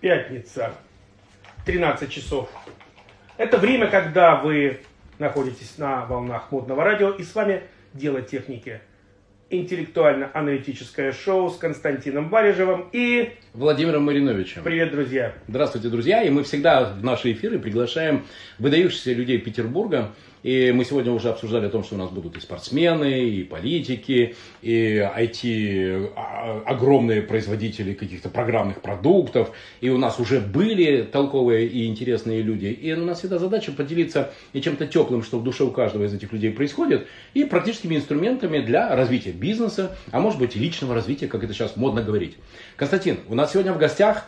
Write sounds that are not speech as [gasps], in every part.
Пятница, 13 часов. Это время, когда вы находитесь на волнах модного радио, и с вами «Дело техники». Интеллектуально-аналитическое шоу с Константином Барежевым и... Владимиром Мариновичем. Привет, друзья. Здравствуйте, друзья. И мы всегда в наши эфиры приглашаем выдающихся людей Петербурга, и мы сегодня уже обсуждали о том, что у нас будут и спортсмены, и политики, и IT, а, огромные производители каких-то программных продуктов. И у нас уже были толковые и интересные люди. И у нас всегда задача поделиться и чем-то теплым, что в душе у каждого из этих людей происходит, и практическими инструментами для развития бизнеса, а может быть и личного развития, как это сейчас модно говорить. Константин, у нас сегодня в гостях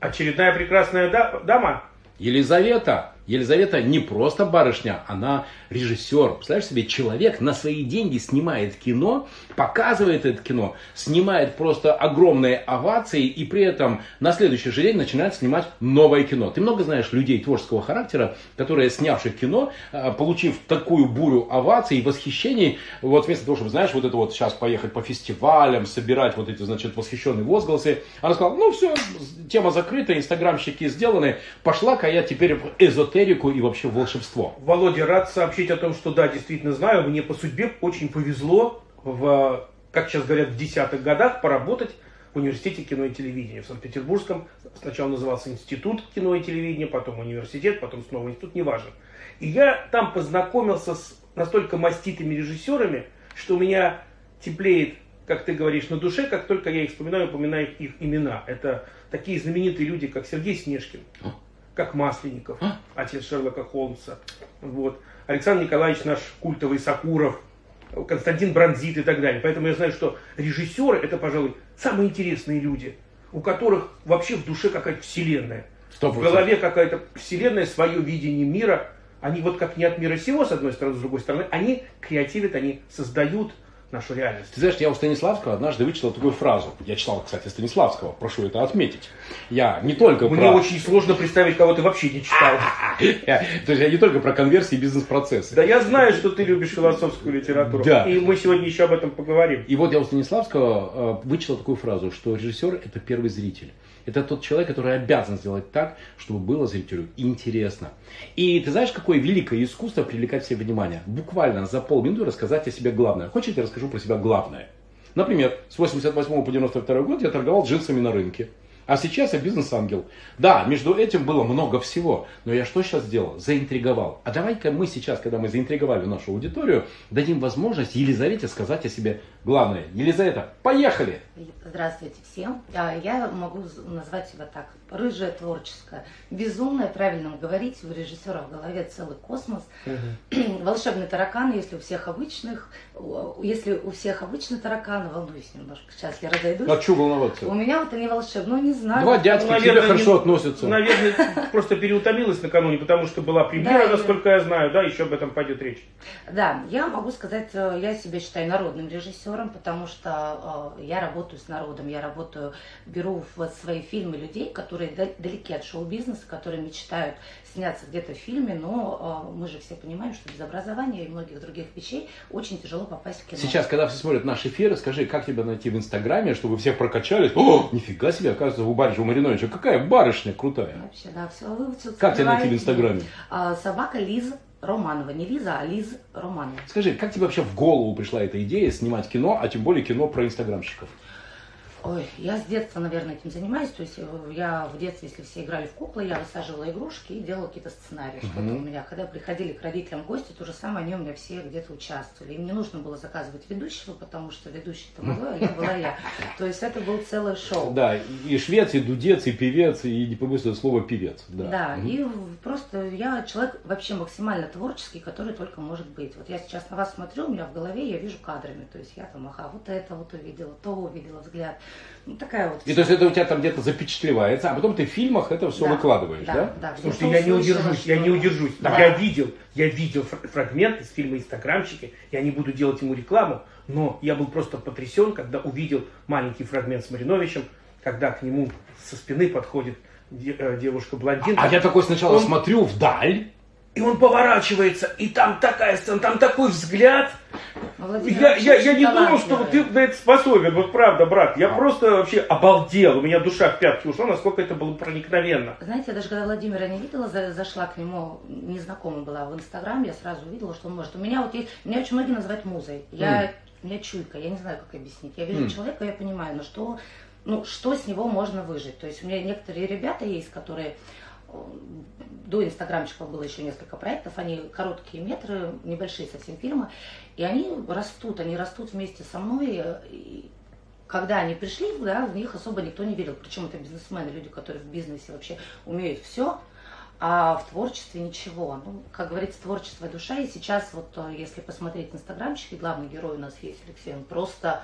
Очередная прекрасная да- дама. Елизавета. Елизавета не просто барышня, она режиссер. Представляешь себе, человек на свои деньги снимает кино, показывает это кино, снимает просто огромные овации и при этом на следующий же день начинает снимать новое кино. Ты много знаешь людей творческого характера, которые, снявших кино, э, получив такую бурю оваций и восхищений, вот вместо того, чтобы, знаешь, вот это вот сейчас поехать по фестивалям, собирать вот эти, значит, восхищенные возгласы, она сказала, ну все, тема закрыта, инстаграмщики сделаны, пошла-ка я теперь в эзотерику и вообще волшебство. Володя, рад сообщить о том, что да, действительно знаю, мне по судьбе очень повезло в, как сейчас говорят, в десятых годах поработать в университете кино и телевидения в Санкт-Петербургском. Сначала назывался Институт кино и телевидения, потом университет, потом снова институт, неважно. И я там познакомился с настолько маститыми режиссерами, что у меня теплеет, как ты говоришь, на душе, как только я их вспоминаю, упоминаю их имена. Это такие знаменитые люди, как Сергей Снежкин, как Масленников, отец Шерлока Холмса, вот. Александр Николаевич наш культовый Сакуров, Константин Бронзит и так далее. Поэтому я знаю, что режиссеры это, пожалуй, самые интересные люди, у которых вообще в душе какая-то вселенная. Сто В процентов. голове какая-то вселенная, свое видение мира. Они вот как не от мира сего, с одной стороны, с другой стороны, они креативят, они создают нашу реальность. Ты знаешь, я у Станиславского однажды вычитал такую фразу. Я читал, кстати, Станиславского, прошу это отметить. Я не только Мне про... очень сложно представить, кого ты вообще не читал. [laughs] То есть я не только про конверсии и бизнес-процессы. Да я знаю, что ты любишь философскую литературу. Да. И мы сегодня еще об этом поговорим. И вот я у Станиславского э, вычитал такую фразу, что режиссер это первый зритель. Это тот человек, который обязан сделать так, чтобы было зрителю интересно. И ты знаешь, какое великое искусство привлекать себе внимание? Буквально за полминуты рассказать о себе главное. Хочешь, я расскажу про себя главное? Например, с 88 по 92 год я торговал джинсами на рынке. А сейчас я бизнес-ангел. Да, между этим было много всего. Но я что сейчас сделал? Заинтриговал. А давай-ка мы сейчас, когда мы заинтриговали нашу аудиторию, дадим возможность Елизавете сказать о себе главное. Елизавета, поехали! Здравствуйте всем. А, Я могу назвать себя так. Рыжая творческая. Безумная, правильно говорить, у режиссера в голове целый космос. [clears throat] Волшебный таракан, если у всех обычных, если у всех обычный таракан, волнуюсь немножко, сейчас я разойдусь. А что волноваться? У меня вот они волшебные, ну не знаю. Два дядьки к тебе Наверное, хорошо не- относятся. Наверное, просто переутомилась накануне, потому что была премьера, Да, и- насколько я знаю, да, еще об этом пойдет речь. Да, я могу сказать, э, я себя считаю народным режиссером, потому что э, я работаю с народом, я работаю, беру в свои фильмы людей, которые да- далеки от шоу-бизнеса, которые мечтают сняться где-то в фильме, но э, мы же все понимаем, что без образования и многих других вещей очень тяжело попасть в кино. Сейчас, когда все смотрят наш эфир, скажи, как тебя найти в Инстаграме, чтобы все прокачались? О, нифига себе, оказывается, у Барыша, у Мариновича, какая барышня крутая. Вообще, да, все, вы всё Как тебя найти в. Инстаграме? А, собака Лиз Романова, не Лиза, а Лиз Романова. Скажи, как тебе вообще в голову пришла эта идея снимать кино, а тем более кино про инстаграмщиков? Ой, я с детства, наверное, этим занимаюсь. То есть э, я в детстве, если все играли в куклы, я высаживала игрушки и делала какие-то сценарии. Что-то у меня, когда приходили к родителям гости, то же самое, они у меня все где-то участвовали. Им не нужно было заказывать ведущего, потому что ведущий-то малой, а я была я. То есть это был целое шоу. Да, и швец, и дудец, и певец, и не побоюсь слова певец. Да. Да, Мгм. и в- просто я человек вообще максимально творческий, который только может быть. Вот я сейчас на вас смотрю, у меня в голове я вижу кадрами. То есть я там, ага, вот это вот увидела, то увидела взгляд. Ну, такая вот. И то есть это у тебя там где-то запечатлевается, а потом ты в фильмах это все Да, выкладываешь, да? Да, Слушайте, Я я не удержусь, я что- не удержусь. Да. Я видел, я видел фр- фрагмент из фильма «Инстаграмщики», я не буду делать ему рекламу, но я был просто потрясен, когда увидел маленький фрагмент с Мариновичем, когда к нему со спины подходит э, девушка-блондинка. А я такой сначала Он- смотрю вдаль, И он поворачивается, и там такая сцена, там такой взгляд. я, я, я не думал, что вот ты на это способен, вот правда, брат. Я а. просто вообще обалдел, у меня душа в пятки ушла, насколько это было проникновенно. Знаете, я даже когда Владимира не видела, зашла к нему, незнакомая была в Инстаграм, я сразу увидела, что он может. У меня вот есть, меня очень многие называют музой. Я, mm. У меня чуйка, я не знаю, как объяснить. Я вижу mm. человека, я понимаю, но что, ну, что с него можно выжить. То есть у меня некоторые ребята есть, которые до инстаграмчиков было еще несколько проектов, они короткие метры, небольшие совсем фильмы, и они растут, они растут вместе со мной, и когда они пришли, да, в них особо никто не верил, причем это бизнесмены, люди, которые в бизнесе вообще умеют все, а в творчестве ничего. Ну, как говорится, творчество душа, и сейчас вот, э, если посмотреть инстаграмчики, главный герой у нас есть Алексей, он просто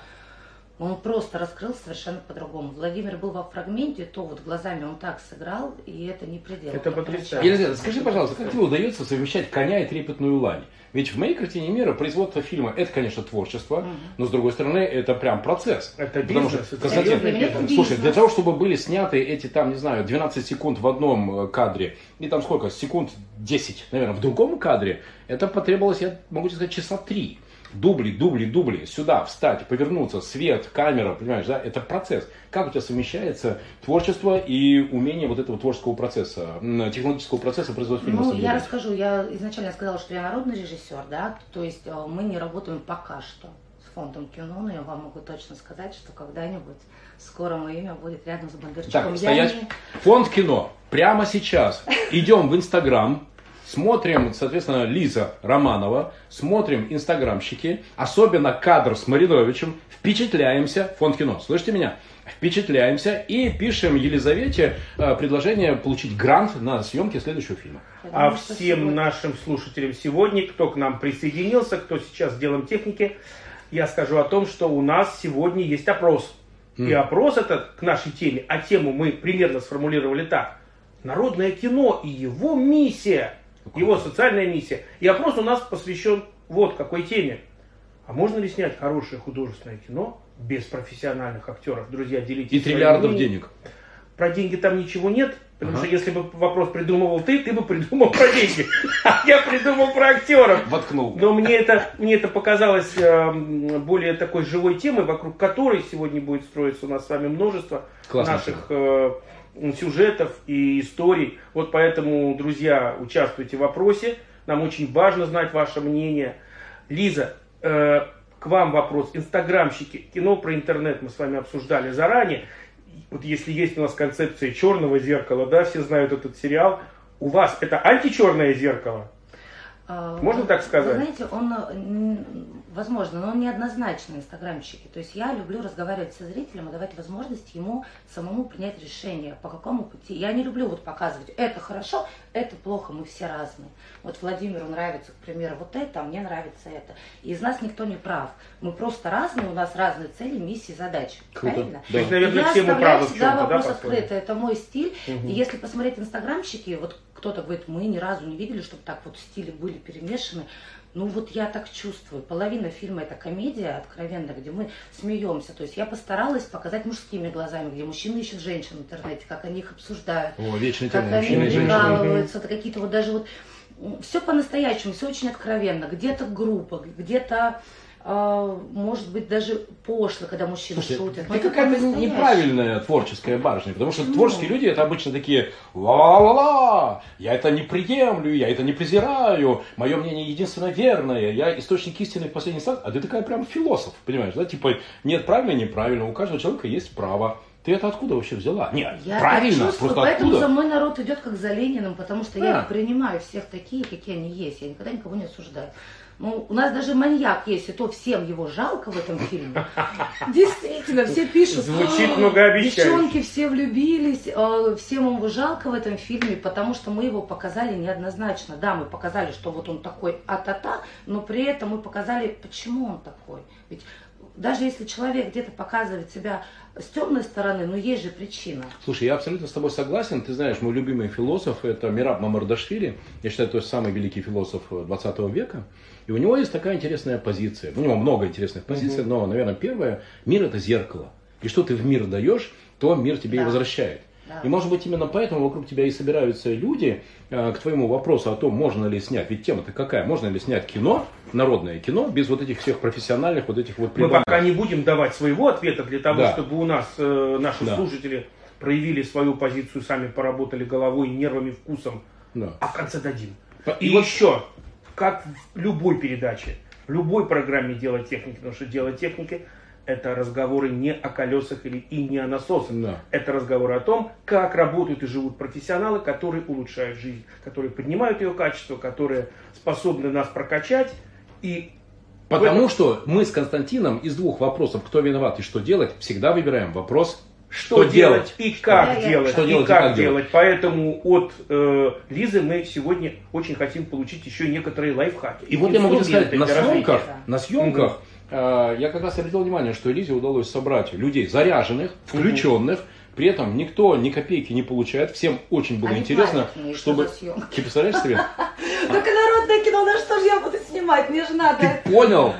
он просто раскрылся совершенно по-другому. Владимир был во фрагменте, то вот глазами он так сыграл, и это не предел. Это потрясающе. Елизавета, скажи, пожалуйста, как тебе удается совмещать коня и трепетную лань? Ведь в моей картине мира производство фильма это, конечно, творчество, угу. но с другой стороны, это прям процесс. Это бизнес. Потому что, Константин, для слушай, для того, чтобы были сняты эти там, не знаю, 12 секунд в одном э, кадре, и там сколько, секунд 10, наверное, в другом кадре, это потребовалось, я могу сказать, часа три дубли, дубли, дубли, сюда встать, повернуться, свет, камера, понимаешь, да, это процесс. Как у тебя совмещается творчество и умение вот этого творческого процесса, технологического процесса производства фильма? Ну, я расскажу, я изначально сказала, что я народный режиссер, да, то есть э, мы не работаем пока что с фондом кино, но я вам могу точно сказать, что когда-нибудь скоро мое имя будет рядом с Бондарчуком. Так, стоять. Не... Фонд кино. Прямо сейчас. Идем в Инстаграм, Смотрим, соответственно, Лиза Романова, смотрим инстаграмщики, особенно кадр с Мариновичем, впечатляемся, фонд кино, слышите меня? Впечатляемся и пишем Елизавете э, предложение получить грант на съемки следующего фильма. А всем нашим слушателям сегодня, кто к нам присоединился, кто сейчас с делом техники, я скажу о том, что у нас сегодня есть опрос. Mm. И опрос этот к нашей теме, а тему мы примерно сформулировали так. Народное кино и его миссия – его социальная миссия. И опрос у нас посвящен вот какой теме. А можно ли снять хорошее художественное кино без профессиональных актеров? Друзья, делитесь. И триллиардов денег. Про деньги там ничего нет, потому ага. что если бы вопрос придумывал ты, ты бы придумал про деньги. [laughs] А я придумал про актеров. Воткнул. Но мне это, мне это показалось э, более такой живой темой, вокруг которой сегодня будет строиться у нас с вами множество Классно. наших э, сюжетов и историй. Вот поэтому, друзья, участвуйте в вопросе. Нам очень важно знать ваше мнение. Лиза, э, к вам вопрос. Инстаграмщики, кино про интернет мы с вами обсуждали заранее. Вот если есть у нас концепция черного зеркала, да, все знают этот сериал. У вас это античерное зеркало? А, Можно так сказать? Вы знаете, он, возможно, но он неоднозначно инстаграмщики. То есть я люблю разговаривать со зрителем и давать возможность ему самому принять решение, по какому пути. Я не люблю вот показывать, это хорошо, это плохо, мы все разные. Вот Владимиру нравится, к примеру, вот это, а мне нравится это. И из нас никто не прав. Мы просто разные, у нас разные цели, миссии, задачи. Круто. Правильно? Да. есть, наверное, я оставляю всегда вопрос да, открытый. Это мой стиль. Угу. И если посмотреть инстаграмщики, вот кто-то говорит, мы ни разу не видели, чтобы так вот стили были перемешаны. Ну вот я так чувствую. Половина фильма это комедия откровенная, где мы смеемся. То есть я постаралась показать мужскими глазами, где мужчины ищут женщин в интернете, как они их обсуждают. О, вечная тема. Как они прикалываются, какие-то вот даже вот все по-настоящему, все очень откровенно. Где-то группа, где-то может быть, даже пошло, когда мужчина Слушай, шутит. Ты какая-то неправильная творческая барышня, потому что ну. творческие люди это обычно такие ла-ла-ла, я это не приемлю, я это не презираю, мое мнение единственно верное, я источник истины в последний инстанции, а ты такая прям философ, понимаешь, да, типа нет правильно, неправильно, у каждого человека есть право. Ты это откуда вообще взяла? Нет, я правильно, чувствую, просто поэтому откуда? за мной народ идет как за Лениным, потому что а. я принимаю всех такие, какие они есть. Я никогда никого не осуждаю. Ну, у нас даже маньяк есть, и то всем его жалко в этом фильме. Действительно, все пишут. Звучит «А, многообещающе. Девчонки все влюбились, а, всем его жалко в этом фильме, потому что мы его показали неоднозначно. Да, мы показали, что вот он такой а-та-та, но при этом мы показали, почему он такой. Ведь даже если человек где-то показывает себя с темной стороны, но есть же причина. Слушай, я абсолютно с тобой согласен. Ты знаешь, мой любимый философ это Мираб Мамардашвили. Я считаю, это самый великий философ 20 века. И у него есть такая интересная позиция. У него много интересных позиций, угу. но, наверное, первая, мир это зеркало. И что ты в мир даешь, то мир тебе да. и возвращает. Да. И может быть именно поэтому вокруг тебя и собираются люди э, к твоему вопросу о том, можно ли снять, ведь тема-то какая, можно ли снять кино, народное кино, без вот этих всех профессиональных вот этих вот Мы придумок. пока не будем давать своего ответа для того, Да. чтобы у нас э, наши Да. слушатели проявили свою позицию, сами поработали головой, нервами, вкусом. Да. А в конце дадим. И И вот- еще, как в любой передаче, в любой программе «Дело техники», потому что «Дело техники» это разговоры не о колесах или и не о насосах. Да. Это разговоры о том, как работают и живут профессионалы, которые улучшают жизнь, которые поднимают ее качество, которые способны нас прокачать. И Потому что мы с Константином из двух вопросов, кто виноват и что делать, всегда выбираем вопрос, что, делать и как я- делать, Что и делать и как, как делать. Поэтому от э, Лизы мы сегодня очень хотим получить еще некоторые лайфхаки. И вот я могу сказать, на съемках, да. на съемках я как раз обратил внимание, что Элизе удалось собрать людей заряженных, включенных, при этом никто ни копейки не получает, всем очень было Они интересно, чтобы... Ты представляешь себе? [laughs] Только народное кино, на что же я буду снимать? Мне же надо... Ты понял?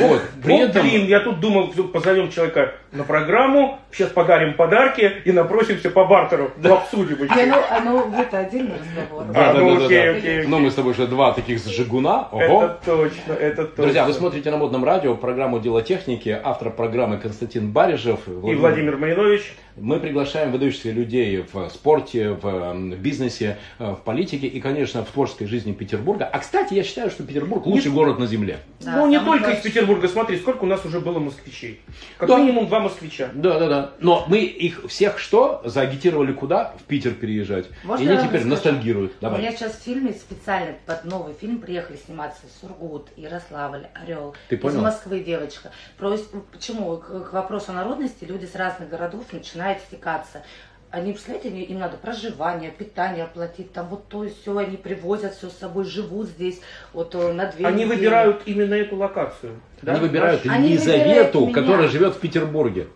Вот, [laughs] при Вот, этом... блин, я тут думал, позовем человека на программу, сейчас подарим подарки и напросимся по бартеру, да. обсудим Не, еще. ну, а, ну, это отдельный разговор. Да, А, да, ну, да, окей, да. окей, окей. Ну, мы с тобой уже два таких сжигуна. Ого. Это точно, это точно. Друзья, вы смотрите на модном радио программу «Дело техники», автор программы Константин Барижев. И Владимир Малинович. Мы приглашаем выдающихся людей в спорте, в бизнесе, э, в политике и, конечно, в творческой жизни Петербурга. А, кстати, я считаю, что Петербург лучший город на земле. Да, ну, не только из. Петербурга. Смотри, сколько у нас уже было москвичей. Как Да. минимум два москвича. Да, да, да. Но мы их всех что? Заагитировали куда? В Питер переезжать. Можно и они теперь расскажу? ностальгируют. У меня Давай. сейчас в фильме специально под новый фильм приехали сниматься Сургут, Ярославль, Орел. Ты понял? Из Москвы девочка. Просит, почему? К, к вопросу народности люди с разных городов начинают стекаться. Они, представляете, они- им надо проживание, питание оплатить, там вот то и все, они привозят все с собой, живут здесь, вот э, на две Они недели. выбирают именно эту локацию. да? Они выбирают Они Елизавету, выбирают меня. которая живет в Петербурге.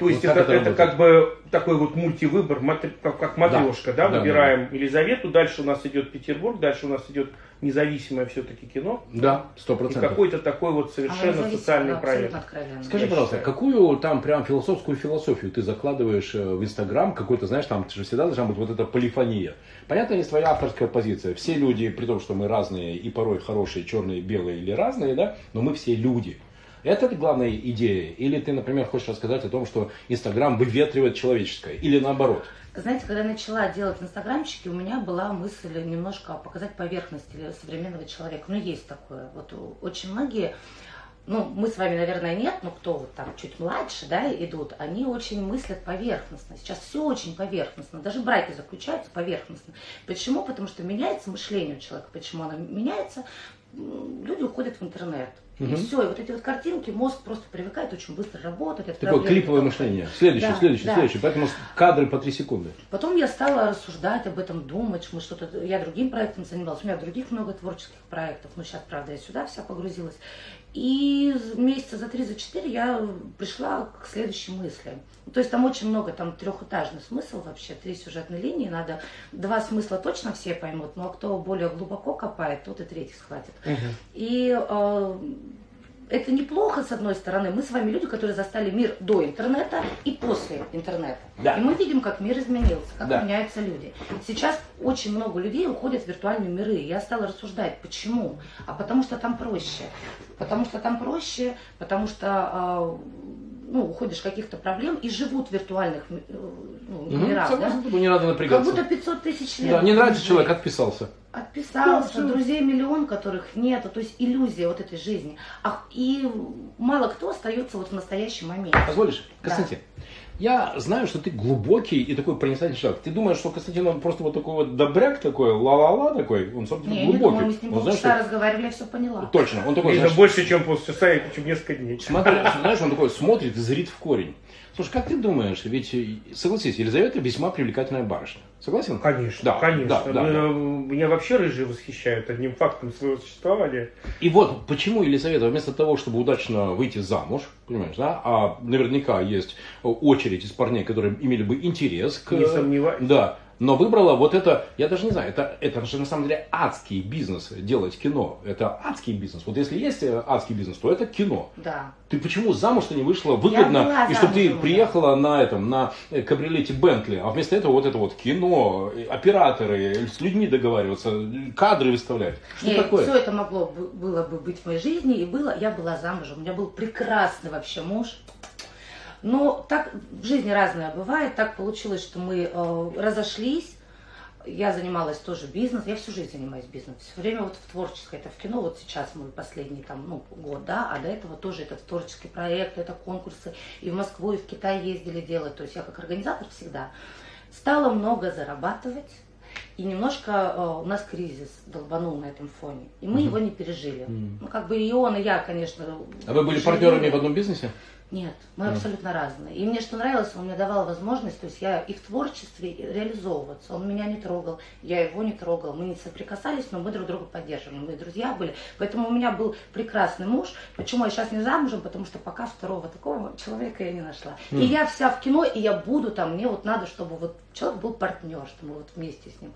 То есть Вот это, как это это как бы такой вот мультивыбор, как, как матрешка, да, Да, выбираем Елизавету, дальше у нас идет Петербург, дальше у нас идет независимое все-таки кино. Да, сто процентов. какой-то такой вот совершенно зависит, социальный да, проект. Скажи, пожалуйста, считаю. какую там прям философскую философию ты закладываешь э, в Инстаграм, какой-то, знаешь, там же всегда должна быть вот эта полифония. Понятно, есть твоя авторская позиция. Все люди, при том, что мы разные и порой хорошие, черные, белые или разные, да, но мы все люди. Это главная идея? Или ты, например, хочешь рассказать о том, что Инстаграм выветривает человеческое? Или наоборот? Знаете, когда я начала делать инстаграмчики, у меня была мысль немножко показать поверхность современного человека. Ну, есть такое. Вот очень многие, ну, мы с вами, наверное, нет, но кто вот там чуть младше, да, идут, они очень мыслят поверхностно. Сейчас все очень поверхностно. Даже браки заключаются поверхностно. Почему? Потому что меняется мышление у человека. Почему оно меняется? Люди уходят в интернет. И Мгм. все, и вот эти вот картинки, мозг просто привыкает очень быстро работать. Такое отправлять клиповое мышление. Следующий, Да, следующий, да. следующий. Поэтому кадры по три секунды. Потом я стала рассуждать об этом, думать, мы что-то, я другим проектом занималась, у меня других много творческих проектов, но сейчас, правда, я сюда вся погрузилась. И месяца за три, за четыре я пришла к следующей мысли. То есть там очень много, там трехэтажный смысл вообще, три сюжетные линии, надо, два смысла точно все поймут, но кто более глубоко копает, тот и третий схватит. И э, это неплохо, с одной стороны. Мы с вами люди, которые застали мир до интернета и после интернета. Да. И мы видим, как мир изменился, как Да. меняются люди. Сейчас очень много людей уходят в виртуальные миры. Я стала рассуждать, почему? А потому что там проще. Потому что там проще, потому что а, ну, уходишь каких-то проблем и живут в виртуальных э, ну, мирах. да? Согласен, тобой, не надо Как напрягаться. будто 500 тысяч лет. Да, не нравится человек, отписался. Отписался, Да, друзей миллион, которых нету, то есть иллюзия вот этой жизни. А, и мало кто остается вот в настоящем моменте. Позволишь? Да. Константин, я знаю, что ты глубокий и такой проницательный человек. Ты думаешь, что Константин он просто вот такой вот добряк такой, ла-ла-ла такой? Он, собственно, Не, я не глубокий. думаю, мы с ним полчаса что- разговаривали, я все поняла. Точно, он такой, знаешь, больше, чем полчаса, и чем несколько дней. смотри, [laughs] знаешь, он такой смотрит и зрит в корень. Слушай, как ты думаешь, ведь, согласись, Елизавета весьма привлекательная барышня. Согласен? Конечно, Да, конечно. да, да, Э, да. Меня вообще рыжие восхищают одним фактом своего существования. И вот почему Елизавета вместо того, чтобы удачно выйти замуж, понимаешь, да, а наверняка есть очередь из парней, которые имели бы интерес к... Не сомневаюсь. Да. Но выбрала вот это, я даже не знаю, это, это же на самом деле адский бизнес делать кино. Это адский бизнес. Вот если есть э, адский бизнес, то это кино. Да. Ты почему замуж-то не вышла выгодно, и чтобы ты приехала на этом, на э, кабриолете Бентли, а вместо этого вот это вот кино, операторы, с людьми договариваться, кадры выставлять. Что такое? все это могло бы- было бы быть в моей жизни, и было, я была замужем. У меня был прекрасный вообще муж. Но так в жизни разное бывает. Так получилось, что мы э, разошлись. Я занималась тоже бизнесом. Я всю жизнь занимаюсь бизнесом. Все время вот в творческой. Это в кино. Вот сейчас мой последний там, ну, год, да. А до этого тоже это творческий проект, это конкурсы. И в Москву, и в Китай ездили делать. То есть я как организатор всегда. Стала много зарабатывать. И немножко э, у нас кризис долбанул на этом фоне. И мы его не пережили. Ну, как бы и он, и я, конечно. А вы были пережили. партнерами в одном бизнесе? Нет, мы абсолютно разные. И мне что нравилось, он мне давал возможность, то есть я и в творчестве реализовываться. Он меня не трогал, я его не трогал. Мы не соприкасались, но мы друг друга поддерживали. Мы друзья были. Поэтому у меня был прекрасный муж. Почему я сейчас не замужем? Потому что пока второго такого человека я не нашла. И я вся в кино, и я буду там. Мне вот надо, чтобы вот человек был партнер, чтобы мы вот вместе с ним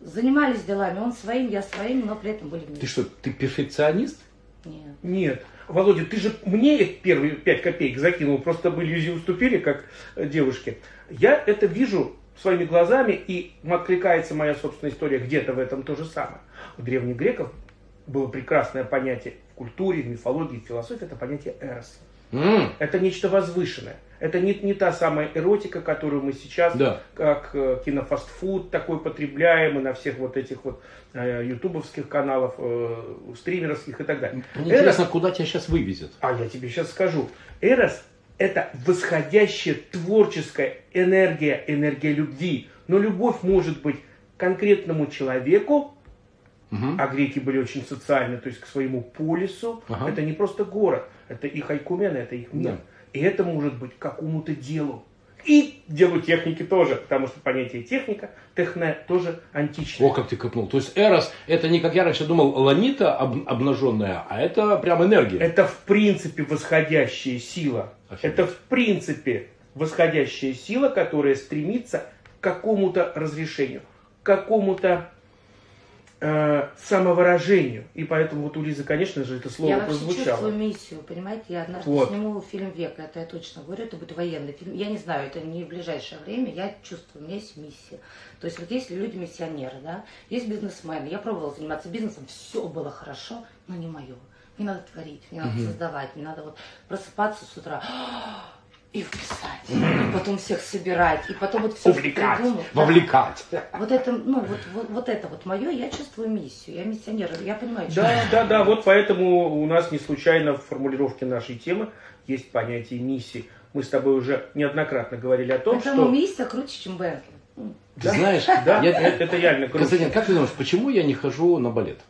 занимались делами. Он своим, я своим, но при этом были вместе. Ты что, ты перфекционист? Нет. Нет. Володя, ты же мне первые пять копеек закинул, просто мы иллюзии уступили, как э, девушке. Я это вижу своими глазами, и откликается моя собственная история где-то в этом то же самое. У древних греков было прекрасное понятие в культуре, в мифологии, в философии, это понятие эрос. М, Это нечто возвышенное. Это не, не та самая эротика, которую мы сейчас, Да. как э, кинофастфуд такой потребляем, и на всех вот этих вот э, ютубовских каналах, э, стримерских и так далее. Мне Эрос- интересно, куда тебя сейчас вывезет? а я тебе сейчас скажу. Эрос – это восходящая творческая энергия, энергия любви. Но любовь может быть конкретному человеку, Мгм. а греки были очень социальны, то есть к своему полису. Ага. Это не просто город, это их айкумены, это их мир. Да. И это может быть к какому-то делу. И делу техники тоже, потому что понятие техника, техне тоже античное. О, как ты копнул. То есть Эрос, это не, как я раньше думал, ланита об- обнаженная, а это прям энергия. Это в принципе восходящая сила. Офигеть. Это в принципе восходящая сила, которая стремится к какому-то разрешению, к какому-то э, самовыражению. И поэтому вот у Лизы, конечно же, это слово Я прозвучало. чувствую миссию, понимаете? Я однажды Вот. сниму фильм века, это я точно говорю, это будет военный фильм. Я не знаю, это не в ближайшее время, я чувствую, у меня есть миссия. То есть вот есть люди миссионеры, да, есть бизнесмены. Я пробовала заниматься бизнесом, все было хорошо, но не мое. Мне надо творить, мне надо создавать, мне надо вот просыпаться с утра и писать, и потом всех собирать, и потом вот все, Увлекать, вовлекать. Вот это, ну, вот, вот, вот это вот мое, я чувствую миссию, я миссионер, я понимаю, что Да, да, да, вот поэтому у нас не случайно в формулировке нашей темы есть понятие миссии. Мы с тобой уже неоднократно говорили о том, Поэтому что... миссия круче, чем Бентли. М. Ты знаешь, Да, я- это, это реально круто. Константин, как ты думаешь, почему я не хожу на балет?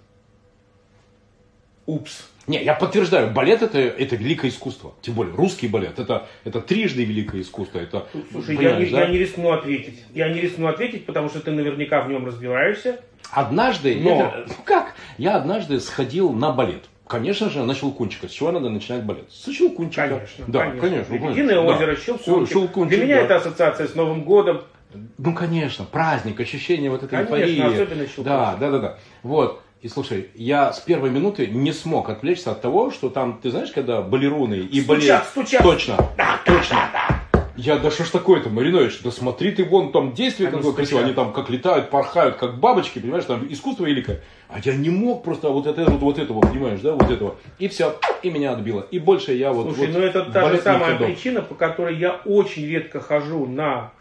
Упс. Не, я подтверждаю, балет это, это великое искусство. Тем более русский балет. Это, это трижды великое искусство. Это, Слушай, я не, да? я не рискну ответить. Я не рискну ответить, потому что ты наверняка в нем разбираешься. Однажды, Но. это- ну как? Я однажды сходил на балет. Конечно же, на Щелкунчика. С чего надо начинать балет? С Щелкунчика. Конечно, Да, конечно. конечно. Лебединое конечно, озеро, да. Щелкунчик. Щелкунчик, Для меня да. это ассоциация с Новым годом. Ну, конечно, праздник, ощущение вот этой Конечно, эйфории. особенно Щелкунчик. Да, да, да, да. Вот. И слушай, я с первой минуты не смог отвлечься от того, что там, ты знаешь, когда балеруны и Стучат, балет... стучат. Точно, точно. Я, да что ж такое-то, Маринович, да смотри ты вон там действие Они какое красивое, они там как летают, порхают, как бабочки, понимаешь, там искусство великое. А я не мог просто вот это вот, вот этого, понимаешь, да, вот этого. И все, и меня отбило. И больше я вот... Слушай, вот ну это та же самая ходу. причина, по которой я очень редко хожу на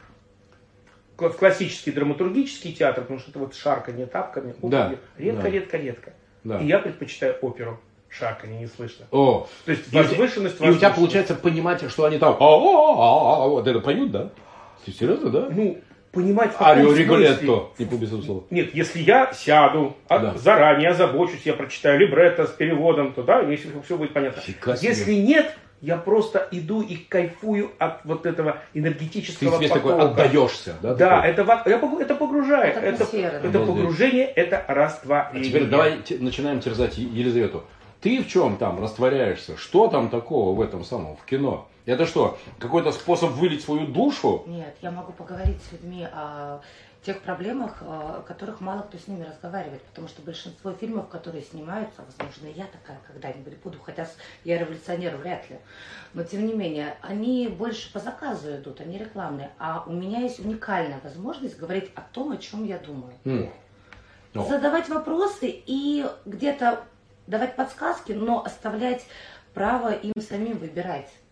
классический драматургический театр, потому что это вот шарканье тапками. Да, Редко, да. редко, редко. Да. И я предпочитаю оперу. Шарканье не слышно. О, То есть И возвышенность, И у тебя получается понимать, что они там вот это поют, да? Ты серьезно, да? Ну, понимать в каком Арио. Риголетто, не этого слова. Нет, если я сяду, а Да. заранее озабочусь, я прочитаю либретто с переводом, то да, если все будет понятно. Фига себе. Если нет, я просто иду и кайфую от вот этого Ты энергетического весь такой потока. отдаешься, да? Да, такой? это, я это погружает. Это Это, погружение, это А растворение. теперь давай начинаем терзать Елизавету. Ты в чем там растворяешься? Что там такого в этом самом, в кино? Это что, какой-то способ вылить свою душу? Нет, я могу поговорить с людьми о тех проблемах, о которых мало кто с ними разговаривает, потому что большинство фильмов, которые снимаются, возможно, я такая когда-нибудь буду, хотя я революционер вряд ли, но тем не менее, они больше по заказу идут, они рекламные, а у меня есть уникальная возможность говорить о том, о чем я думаю. М. О. Задавать вопросы и где-то давать подсказки, но оставлять право им самим выбирать э,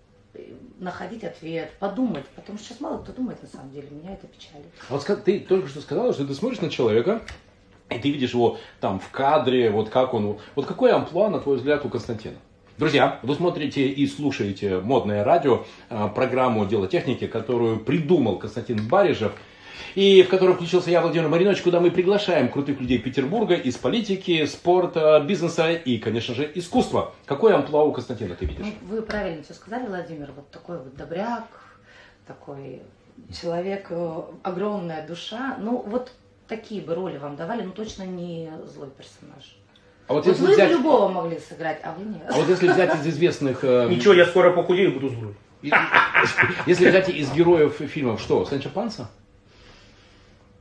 находить ответ, подумать, потому что сейчас мало кто думает на самом деле, меня это печалит. А Вот ты только что сказала, что ты смотришь на человека, и ты видишь его там в кадре, вот как он, вот какой амплуа, на твой взгляд, у Константина? Друзья, вы смотрите и слушаете модное радио, э, программу «Дело техники», которую придумал Константин Барижев, и в которой включился я, Владимир Маринович, куда мы приглашаем крутых людей Петербурга из политики, спорта, бизнеса и, конечно же, искусства. Какой амплуа у Константина ты видишь? Ну, вы правильно все сказали, Владимир, вот такой вот добряк, такой человек, э, огромная душа. Ну, вот такие бы роли вам давали, но точно не злой персонаж. А вот Вот если вы взять, любого могли сыграть, а вы нет. а вот если взять из известных... э, [laughs] Ничего, я скоро похудею и буду и- [laughs] Если взять из героев фильмов, что, Санчо Панса?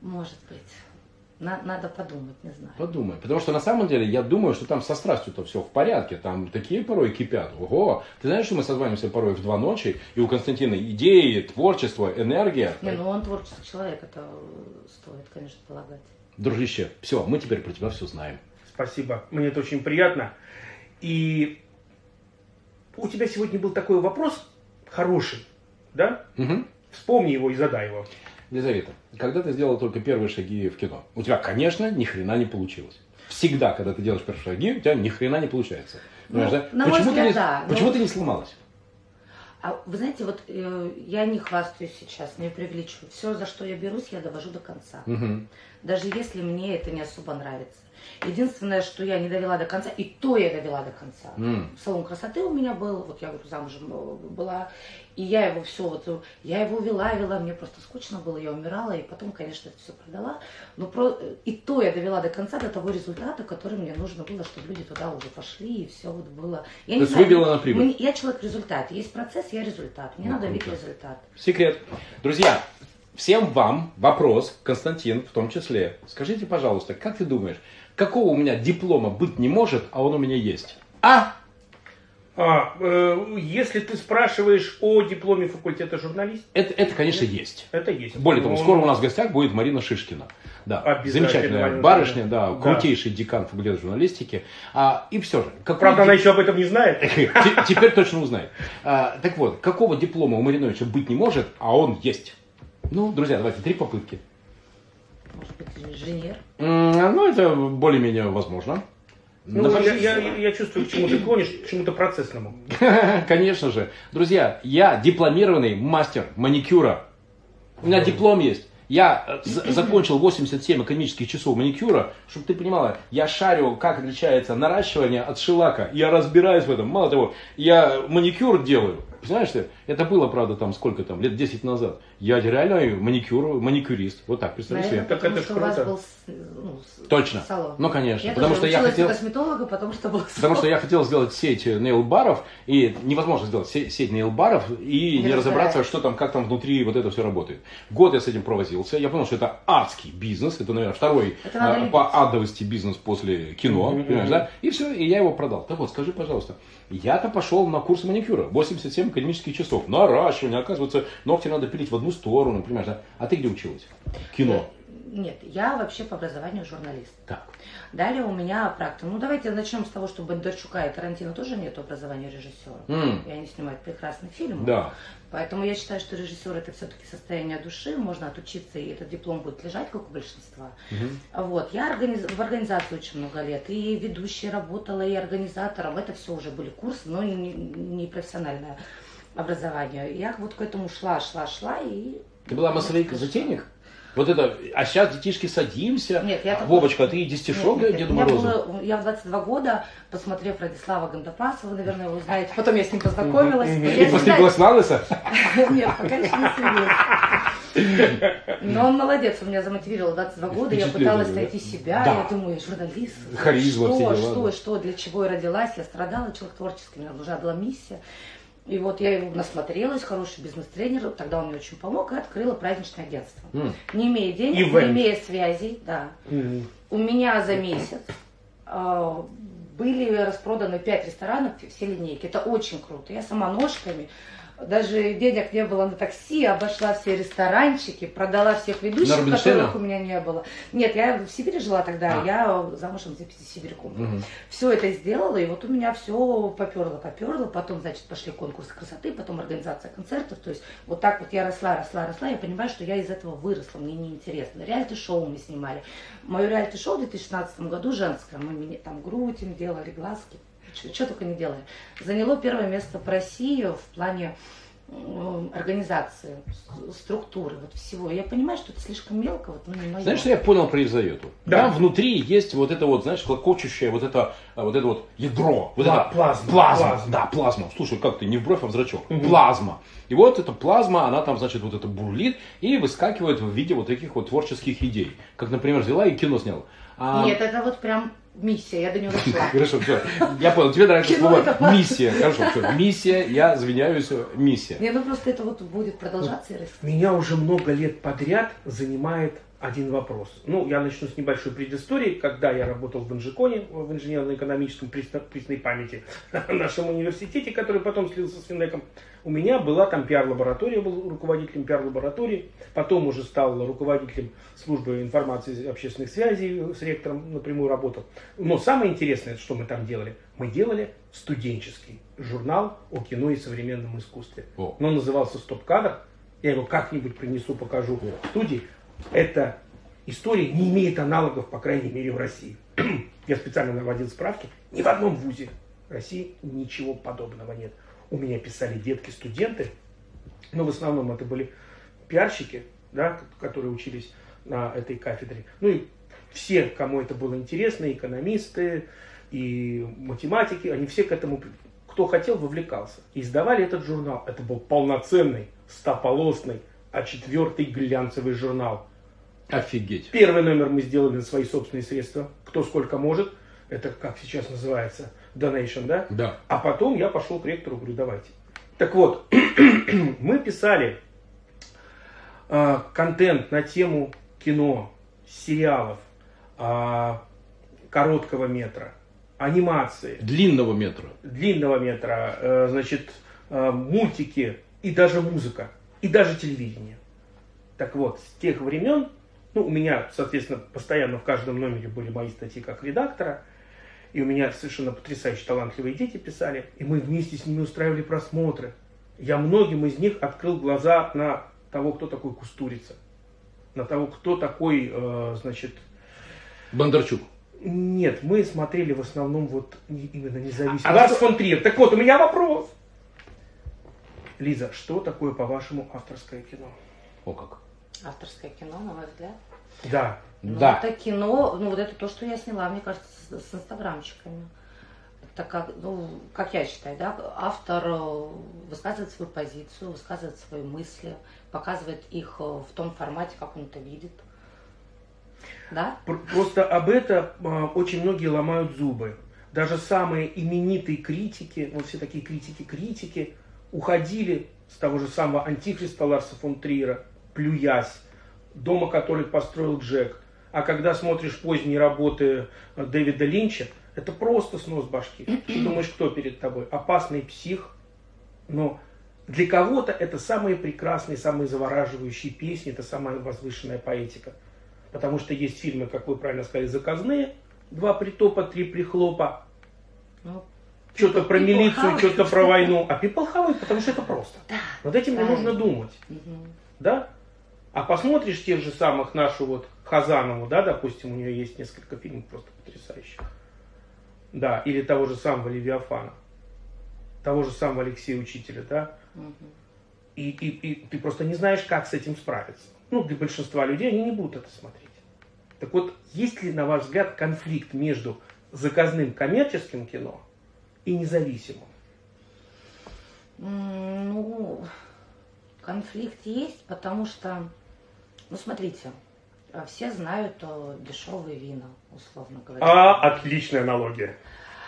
Может быть. На- надо подумать, не знаю. Подумай. Потому что на самом деле я думаю, что там со страстью-то все в порядке. Там такие порой кипят. Ого! Ты знаешь, что мы созваниваемся порой в два ночи, и у Константина идеи, творчество, энергия. Не, ну он творческий человек, это стоит, конечно, полагать. Дружище, все, мы теперь про тебя все знаем. Спасибо. Мне это очень приятно. И у тебя сегодня был такой вопрос хороший, да? Мгм. Вспомни его и задай его. Елизавета, когда ты сделала только первые шаги в кино, у тебя, конечно, ни хрена не получилось. Всегда, когда ты делаешь первые шаги, у тебя ни хрена не получается. Ну, да? на мой почему, ты взгляд, не, да, но- почему ты не сломалась? А вы знаете, вот э, я не хвастаюсь сейчас, не преувеличиваю. Все, за что я берусь, я довожу до конца. Мгм. Даже если мне это не особо нравится. Единственное, что я не довела до конца, и то я довела до конца. М. Салон красоты у меня был, вот я говорю, замужем э, была, и я его все, вот, я его вела, вела, мне просто скучно было, я умирала, и потом, конечно, это все продала. Но про, и то я довела до конца, до того результата, который мне нужно было, чтобы люди туда уже пошли, и все вот было. Я То есть выбила на прибыль. мне- я человек результат, есть процесс, я результат, мне Ну, надо видеть результат. Секрет. Друзья, всем вам вопрос, Константин в том числе. Скажите, пожалуйста, как ты думаешь, какого у меня диплома быть не может, а он у меня есть? А? А, э, если ты спрашиваешь о дипломе факультета журналист, Это, это, конечно, есть. это есть. Более того, Он- скоро у нас в гостях будет Марина Шишкина. Да, замечательная Марина барышня, да. Да. крутейший декан факультета журналистики. А, и все же. какой Правда, она ди- еще об этом не знает. [laughs] Те- Теперь точно узнает. А, так вот, какого диплома у Мариновича быть не может, а он есть? Ну, друзья, давайте три попытки. Может быть, инженер. Ну, это более-менее возможно. Ну, Напишите. я, я- я чувствую, к чему ты клонишь, к чему-то процессному. [laughs] Конечно же. Друзья, я дипломированный мастер маникюра. У меня диплом есть. Я э, за- закончил 87 экономических часов маникюра, чтобы ты понимала, я шарю, как отличается наращивание от шелака. Я разбираюсь в этом. Мало того, я маникюр делаю. Знаешь это было, правда, там сколько там, лет 10 назад. Я реально маникюр, маникюрист. Вот так, представь себе. Наверное, Так потому это что у вас круто. был ну, Точно. салон. Ну, конечно. Я потому тоже что я хотел... у косметолога, потому что был Потому что я хотел сделать сеть нейл-баров, и невозможно сделать се- сеть нейл-баров и не, Не разобраться, что там, как там внутри вот это все работает. Год я с этим провозился, я понял, что это адский бизнес, это, наверное, второй Это а, любить. по адовости бизнес после кино, Мгм, понимаешь, да? И все, и я его продал. Так вот, скажи, пожалуйста, я-то пошел на курс маникюра, 87 академических часов, наращивание, оказывается, ногти надо пилить в одну сторону, понимаешь, да? А ты где училась? Кино. Нет, я вообще по образованию журналист. Так. Далее у меня практика. Ну, давайте начнем с того, что Бондарчука и Тарантино тоже нет образования режиссера. М. И они снимают прекрасный фильм. Да. Поэтому я считаю, что режиссер это все-таки состояние души, можно отучиться, и этот диплом будет лежать, как у большинства. Мгм. Вот, я организ- в организации очень много лет, и ведущей работала, и организатором, это все уже были курсы, но не, не профессиональное образование. Я вот к этому шла, шла, шла, и... Ты была массовик-затейник? Вот это, а сейчас детишки садимся. Нет, я А, такой- Вовочка, ты иди стишок Нет, нет, Деду Морозу. было- я в 22 года, посмотрев Радислава Гандапасова, наверное, вы знаете, потом я с ним познакомилась. И постриглась на лысо? Нет, пока еще не сидела. Но он молодец, он меня замотивировал 22 года, я пыталась найти себя, да. я думаю, журналист. Харизма, что, что, что, для чего я родилась, я страдала, человек творческий, у меня уже была миссия. И вот я его насмотрелась, хороший бизнес-тренер, тогда он мне очень помог, и открыла праздничное агентство. М. Не имея денег, Ивент. не имея связей, да. Мгм. У меня за месяц э, были распроданы пять ресторанов, все линейки. Это очень круто. Я сама ножками, даже денег не было на такси, обошла все ресторанчики, продала всех ведущих, которых у меня не было. Нет, я в Сибири жила тогда, А. я замужем за сибиряком. Мгм. Все это сделала, и вот у меня все поперло, поперло. Потом, значит, пошли конкурсы красоты, потом организация концертов. То есть вот так вот я росла, росла, росла. Я понимаю, что я из этого выросла, мне неинтересно. Реалити-шоу мы снимали. Мое реалити-шоу в 2016 году женское. Мы там грудь им делали, глазки. Что только не делали. Заняло первое место в России в плане организации, структуры, вот всего. Я понимаю, что это слишком мелко, вот, ну, не мое. Знаешь, что я понял про Елизавету? Да. Там внутри есть вот это вот, знаешь, клокочущее, вот это, а, вот это вот ядро. Вот Пла- это, плазма, Плазма. плазма. Да, плазма. Слушай, как ты, не в бровь, а в зрачок. Мгм. Плазма. И вот эта плазма, она там, значит, вот это бурлит и выскакивает в виде вот таких вот творческих идей. Как, например, взяла и кино сняла. А, Нет, это вот прям миссия, я до нее дошла. [laughs] Хорошо, все. Я понял, тебе нравится Кино слово это миссия. Хорошо, все. Миссия, я извиняюсь, миссия. Не, ну просто это вот будет продолжаться и расти. Меня уже много лет подряд занимает один вопрос. Ну, я начну с небольшой предыстории. Когда я работал в Инжиконе, в инженерно-экономическом пресной памяти [laughs] нашем университете, который потом слился с Финеком, у меня была там пиар-лаборатория, я был руководителем пиар-лаборатории, потом уже стал руководителем службы информации и общественных связей, с ректором напрямую работал. Но самое интересное, что мы там делали, мы делали студенческий журнал о кино и современном искусстве. О. Но он назывался «Стоп-кадр». Я его как-нибудь принесу, покажу в студии. Эта история не имеет аналогов, по крайней мере, в России. [clears throat] Я специально наводил справки. Ни в одном вузе России ничего подобного нет. У меня писали детки-студенты, но в основном это были пиарщики, да, которые учились на этой кафедре. Ну и все, кому это было интересно, экономисты, и математики, они все к этому, кто хотел, вовлекался. И издавали этот журнал. Это был полноценный, стополосный, а четвертый глянцевый журнал. Офигеть. Первый номер мы сделали на свои собственные средства, кто сколько может. Это как сейчас называется, donation, да? Да. А потом я пошел к ректору, говорю, давайте. Так вот, [clears throat] мы писали э, контент на тему кино, сериалов, э, короткого метра, анимации, Длинного метра. длинного метра, э, значит, э, мультики и даже музыка, и даже телевидение. Так вот, с тех времен, ну, у меня, соответственно, постоянно в каждом номере были мои статьи как редактора, и у меня совершенно потрясающие талантливые дети писали, и мы вместе с ними устраивали просмотры. Я многим из них открыл глаза на того, кто такой Кустурица, на того, кто такой, э, значит, Бондарчук. нет, мы смотрели в основном вот именно независимо. А Ларс фон Триер. Так вот, у меня вопрос. Лиза, что такое, по-вашему, авторское кино? О как. Авторское кино, на мой взгляд. Да. Ну, Да. это кино, ну вот это то, что я сняла, мне кажется, с, с инстаграмчиками. Это как, ну, как я считаю, да, автор э, высказывает свою позицию, высказывает свои мысли, показывает их э, в том формате, как он это видит. Да? Пр- Просто об этом а, очень многие ломают зубы. Даже самые именитые критики, вот все такие критики-критики, уходили с того же самого антихриста Ларса фон Триера, плюясь, дома, который построил Джек. А когда смотришь поздние работы э, Дэвида Линча, это просто снос башки. Ты думаешь, кто перед тобой? Опасный псих. Но для кого-то это самые прекрасные, самые завораживающие песни, это самая возвышенная поэтика. Потому что есть фильмы, как вы правильно сказали, заказные. Два притопа, три прихлопа. Ну, Что-то про милицию, что-то про войну. А people потому что это просто. да. Над этим не Правильно. нужно думать. Мгм. Да? А посмотришь тех же самых нашу вот Хазанову, да, допустим, у нее есть несколько фильмов просто потрясающих. Да, или того же самого Левиафана, того же самого Алексея Учителя, да, Мгм. и, и, и ты просто не знаешь, как с этим справиться. Ну, для большинства людей они не будут это смотреть. Так вот, есть ли, на ваш взгляд, конфликт между заказным коммерческим кино и независимым? Ну, конфликт есть, потому что Ну, смотрите, э, все знают э, дешевые вина, условно говоря. А, отличная аналогия.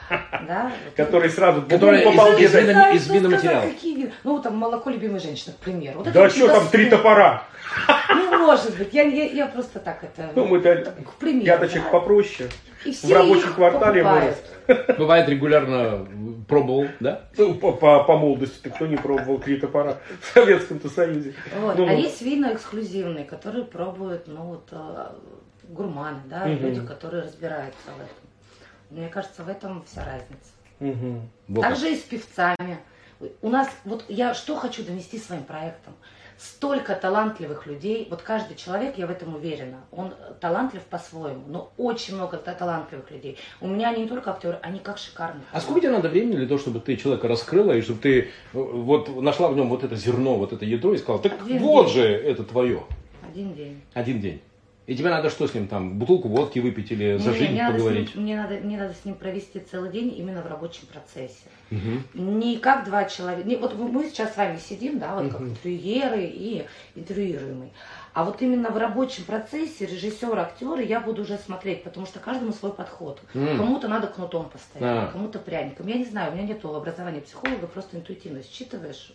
Да? [laughs] Который сразу Который из- из вина- из виноматериала. сказать, какие вина. Ну, там молоко любимой женщины, к примеру. Вот Да что там, три топора. Ну, может быть, я, я, я просто так это... Ну, мы-то к примеру. пяточек да. попроще. И все в рабочем квартале покупают. [laughs] Бывает регулярно пробовал, да? Ну, по, по, по молодости-то кто не пробовал три топора в Советском-то Союзе. Вот. Ну, а ну. есть вина эксклюзивные, которые пробуют, ну, вот, э, гурманы, да, Мгм. люди, которые разбираются в этом. Мне кажется, в этом вся разница. Вот как. Также и с певцами. У нас, вот я что хочу донести своим проектом? Столько талантливых людей, вот каждый человек, я в этом уверена, он талантлив по-своему, но очень много та- талантливых людей. У меня они не только актеры, они как шикарные. А сколько тебе надо времени для того, чтобы ты человека раскрыла, и чтобы ты э, вот нашла в нем вот это зерно, вот это ядро, и сказала, так Один вот день. же это твое. Один день. Один день. И тебе надо что с ним там, бутылку водки выпить или Не, за жизнь мне, надо поговорить? ним, мне, надо, мне надо с ним провести целый день именно в рабочем процессе. Мгм. Не как два человека. Не, вот мы сейчас с вами сидим, да, вот как Мгм. интервьюеры и интервьюируемый. А вот именно в рабочем процессе режиссер, актеры я буду уже смотреть, потому что каждому свой подход. М. Кому-то надо кнутом постоять, А. кому-то пряником. Я не знаю, у меня нет образования психолога, просто интуитивно считываешь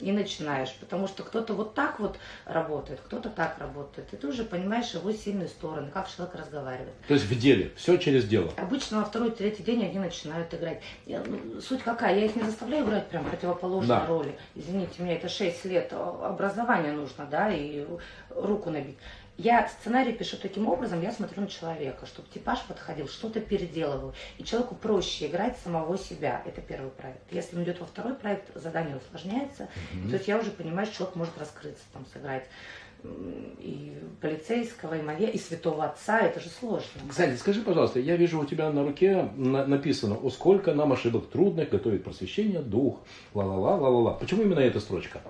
и начинаешь. Потому что кто-то вот так вот работает, кто-то так работает. И ты уже понимаешь его сильные стороны, как человек разговаривает. То есть в деле, все через дело. Обычно на второй, третий день они начинают играть. Я, ну, суть какая? Я их не заставляю играть прям противоположные Да. роли. Извините меня, это 6 лет а, образования нужно, да, и руку набить. Я сценарий пишу таким образом, я смотрю на человека, чтобы типаж подходил, что-то переделывал. И человеку проще играть самого себя. Это первый проект. Если он идет во второй проект, задание усложняется. То есть я уже понимаю, что человек может раскрыться, там, сыграть и полицейского, и маньяка, и святого отца. Это же сложно. Кстати, скажи, пожалуйста, я вижу у тебя на руке на- написано, о сколько нам ошибок трудных готовит просвещение дух, ла-ла-ла, ла-ла-ла. Почему именно эта строчка?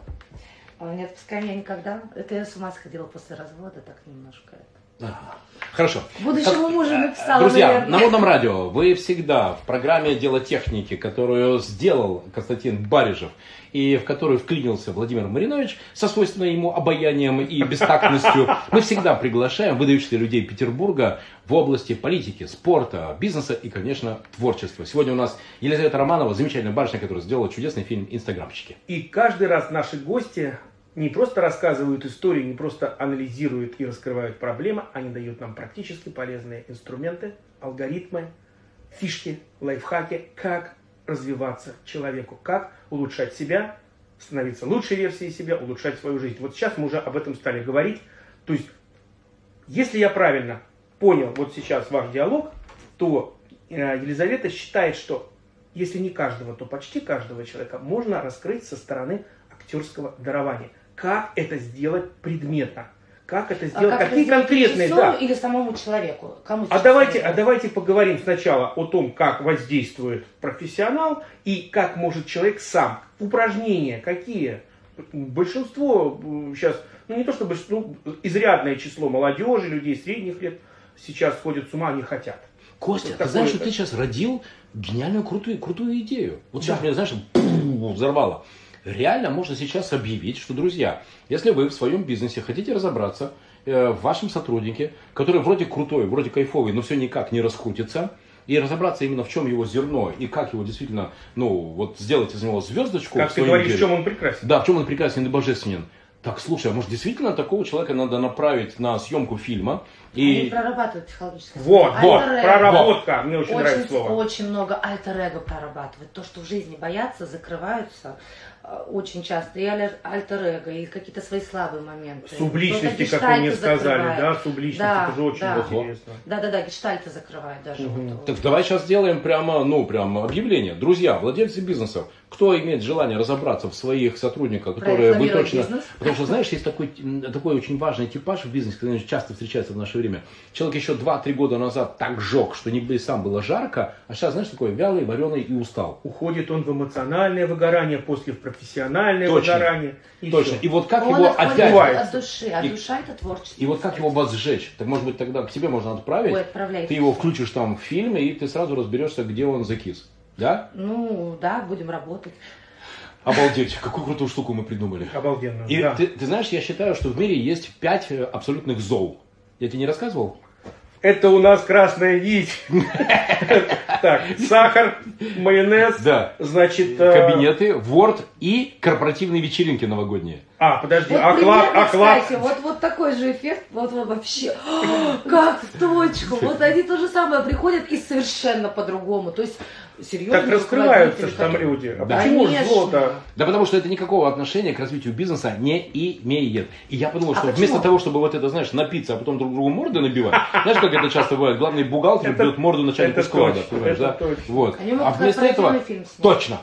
А, Не отпускай меня никогда. Это я с ума сходила после развода, так немножко. это. Ага. Хорошо. Будущему Как- мужу написала, Друзья, наверное. на модном радио вы всегда в программе «Дело техники», которую сделал Константин Барижев, и в которую вклинился Владимир Маринович со свойственным ему обаянием и бестактностью, мы всегда приглашаем выдающихся людей Петербурга в области политики, спорта, бизнеса и, конечно, творчества. Сегодня у нас Елизавета Романова, замечательная барышня, которая сделала чудесный фильм «Инстаграмщики». И каждый раз наши гости не просто рассказывают истории, не просто анализируют и раскрывают проблемы, они дают нам практически полезные инструменты, алгоритмы, фишки, лайфхаки, как развиваться человеку, как улучшать себя, становиться лучшей версией себя, улучшать свою жизнь. Вот сейчас мы уже об этом стали говорить. То есть, если я правильно понял вот сейчас ваш диалог, то э, Елизавета считает, что если не каждого, то почти каждого человека можно раскрыть со стороны актерского дарования. Как это сделать предметно? Как это А сделать? как Какие это конкретные, да. Или самому человеку? Кому А давайте, а давайте поговорим сначала о том, как воздействует профессионал и как может человек сам. Упражнения какие? Большинство сейчас, ну не то чтобы ну, изрядное число молодежи, людей средних лет сейчас сходят с ума, не хотят. Костя, Вот ты знаешь, что ты сейчас родил гениальную крутую, крутую идею. Вот сейчас Да. меня, знаешь, взорвало. Реально можно сейчас объявить, что, друзья, если вы в своем бизнесе хотите разобраться э, в вашем сотруднике, который вроде крутой, вроде кайфовый, но все никак не раскрутится, и разобраться именно в чем его зерно, и как его действительно, ну, вот сделать из него звездочку Как в ты говоришь, в деле. чем он прекрасен. Да, в чем он прекрасен и божественен. Так, слушай, а может действительно такого человека надо направить на съемку фильма? Они И прорабатывают психологическое Вот, вот, проработка, мне очень, нравится Очень, слово. очень много альтер-эго прорабатывают. То, что в жизни боятся, закрываются очень часто. И аль- альтер-эго, и какие-то свои слабые моменты. Субличности, как вы мне сказали, закрывает. да, субличность, Да, это же очень да. интересно. Да-да-да, гештальты закрывают даже. Мгм. вот. Так давай сейчас сделаем прямо, ну, прямо объявление. Друзья, владельцы бизнесов, кто имеет желание разобраться в своих сотрудниках, которые вы точно... бизнес. Потому что, знаешь, есть такой, такой очень важный типаж в бизнесе, который часто встречается в наше время. Человек еще 2-3 года назад так жег, что нигде и сам было жарко, а сейчас, знаешь, такой вялый, вареный и устал. Уходит он в эмоциональное выгорание, после в профессиональное Точно. выгорание. И Точно. всё. И вот как Он его опять... От души, а И- душа это творчество. И вот как его возжечь? Так может быть тогда к тебе можно отправить, Ой, отправляй. ты его включишь там в фильме, и ты сразу разберешься, где он закис. Да? Ну, да, будем работать. Обалдеть, какую крутую штуку мы придумали. Обалденно. И да. ты, ты знаешь, я считаю, что в мире есть пять э, абсолютных зол. Я тебе не рассказывал? Это у нас красная нить. [laughs] Так, сахар, майонез, Да. значит... э, Кабинеты, Word и корпоративные вечеринки новогодние. А, подожди, Вот оклад, примерно, оклад. кстати, вот, вот такой же эффект, вот, вот вообще, [gasps] как в точку. Вот они то же самое приходят и совершенно по-другому. То есть, серьезно. Так раскрываются же там люди. А Да. почему Конечно. золото? Да потому что это никакого отношения к развитию бизнеса не имеет. И я подумал, А что почему? вместо того, чтобы вот это, знаешь, напиться, а потом друг другу морды набивать, знаешь, как это часто бывает, главный бухгалтер Это- бьет морду начальнику это склада, понимаешь, да? точно. Вот. А вместо этого, точно.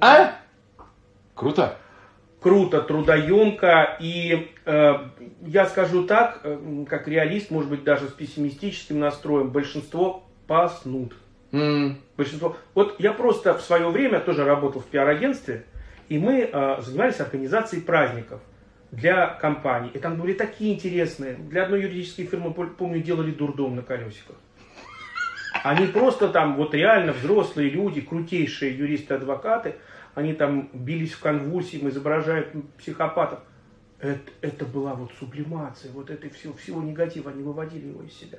А? Круто. Круто, трудоемко. И э, я скажу так, э, как реалист, может быть, даже с пессимистическим настроем, большинство паснут. Большинство. Вот я просто в свое время тоже работал в пиар-агентстве, и мы э, занимались организацией праздников для компаний. И там были такие интересные. Для одной юридической фирмы, помню, делали дурдом на колесиках. Они просто там, вот реально взрослые люди, крутейшие юристы-адвокаты, они там бились в конвульсии, изображают психопатов. Это, это была вот сублимация, вот этой всего, всего негатива, они выводили его из себя.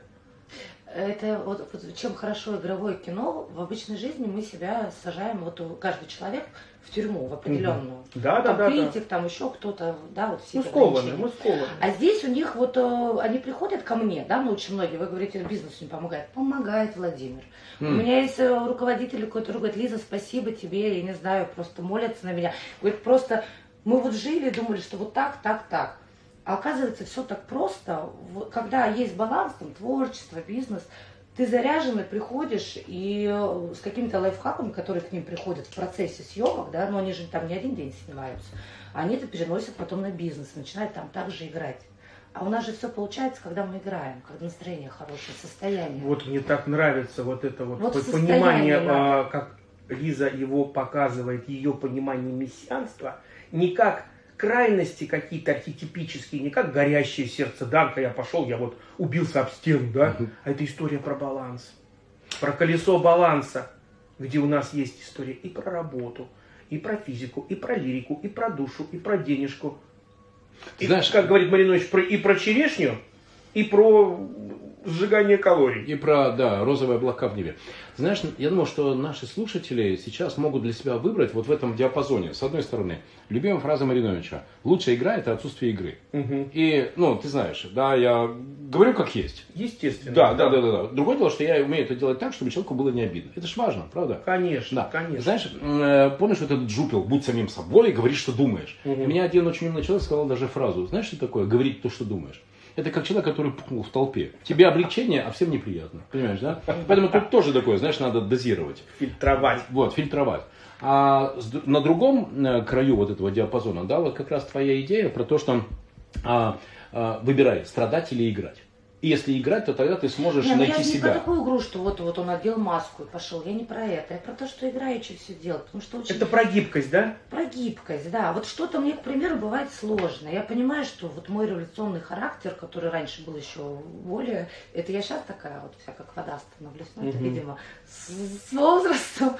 Это вот, вот чем хорошо игровое кино, в обычной жизни мы себя сажаем, вот у- каждый человек в тюрьму, в определенную. Да, да, там да, да. критик, там еще кто-то, да, вот все эти скованы, мы скованы. А здесь у них вот, э, они приходят ко мне, да, ну очень многие, вы говорите, бизнес не помогает. Помогает, Владимир. У М. меня есть э, руководитель, который говорит, Лиза, спасибо тебе, я не знаю, просто молятся на меня. Говорит, просто мы вот жили, думали, что вот так, так, так. А оказывается, все так просто. Когда есть баланс, там, творчество, бизнес, ты заряженный приходишь и э, с какими-то лайфхаками, которые к ним приходят в процессе съемок, да, но они же там не один день снимаются, они это переносят потом на бизнес, начинают там также играть. А у нас же все получается, когда мы играем, когда настроение хорошее, состояние. Вот мне так нравится вот это вот, Вот понимание, а, как Лиза его показывает, ее понимание мессианства, не как крайности какие-то архетипические, не как горящее сердце Данка, я пошел, я вот убился об стену, да, а это история про баланс, про колесо баланса, где у нас есть история и про работу, и про физику, и про лирику, и про душу, и про денежку. И, Знаешь- как говорит Маринович, про, и про черешню, и про сжигание калорий. И про, да, розовые облака в небе. Знаешь, я думал, что наши слушатели сейчас могут для себя выбрать вот в этом диапазоне. С одной стороны, любимая фраза Мариновича. Лучшая игра – это отсутствие игры. Мгм. И, ну, ты знаешь, да, я говорю как есть. Естественно. Да, да, да, да, да. Другое дело, что я умею это делать так, чтобы человеку было не обидно. Это ж важно, правда? Конечно, Да. конечно. Знаешь, э, помнишь вот этот джупил, будь самим собой, говори, что думаешь. Мгм. И меня один очень умный человек сказал даже фразу, знаешь, что такое, говорить то, что думаешь. Это как человек, который пукнул в толпе. Тебе облегчение, а всем неприятно. Понимаешь, да? Поэтому тут тоже такое, знаешь, надо дозировать. Фильтровать. Вот, фильтровать. А на другом э, краю вот этого диапазона, да, вот как раз твоя идея про то, что а, а, выбирай, страдать или играть. И если играть, то тогда ты сможешь Не, ну найти я не себя. про такую игру, что вот, вот он одел маску и пошел. Я не про это. Я про то, что играючи все делать. Потому что очень Это про гибкость, да? про гибкость, да. Вот что-то мне, к примеру, бывает сложно. Я понимаю, что вот мой революционный характер, который раньше был еще более... Это я сейчас такая вот вся как вода становлюсь. Ну, это, Мгм. видимо, с, с возрастом.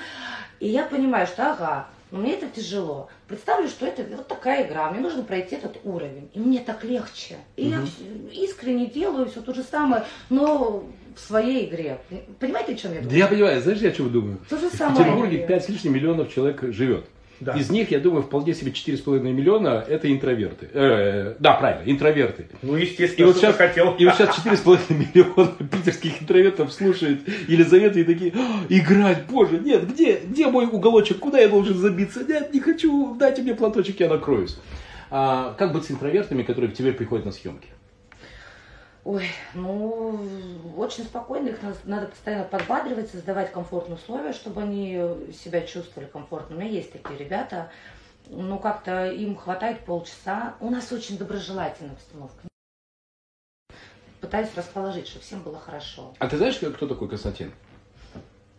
И я понимаю, что ага, но мне это тяжело. Представлю, что это вот такая игра, мне нужно пройти этот уровень. И мне так легче. И я Мгм. вс- искренне делаю все то же самое, но в своей игре. Понимаете, о чем я Да говорю? я понимаю, знаешь, я о чем думаю? То же В самое. Петербурге 5 с лишним миллионов человек живет. Да. Из них, я думаю, вполне себе 4,5 миллиона это интроверты. Э, да, правильно, интроверты. Ну, И естественно, вот, что сейчас, хотел. и вот сейчас 4,5 [laughs] миллиона питерских интровертов слушают Елизавету и такие, «А, играть, боже, нет, где, где мой уголочек, куда я должен забиться? Нет, не хочу, дайте мне платочек, я накроюсь. А, как быть с интровертами, которые к тебе приходят на съемки? Ой, ну, очень спокойно, их надо, постоянно подбадривать, создавать комфортные условия, чтобы они себя чувствовали комфортно. У меня есть такие ребята, ну, как-то им хватает полчаса. У нас очень доброжелательная обстановка. Пытаюсь расположить, чтобы всем было хорошо. А ты знаешь, кто такой Константин?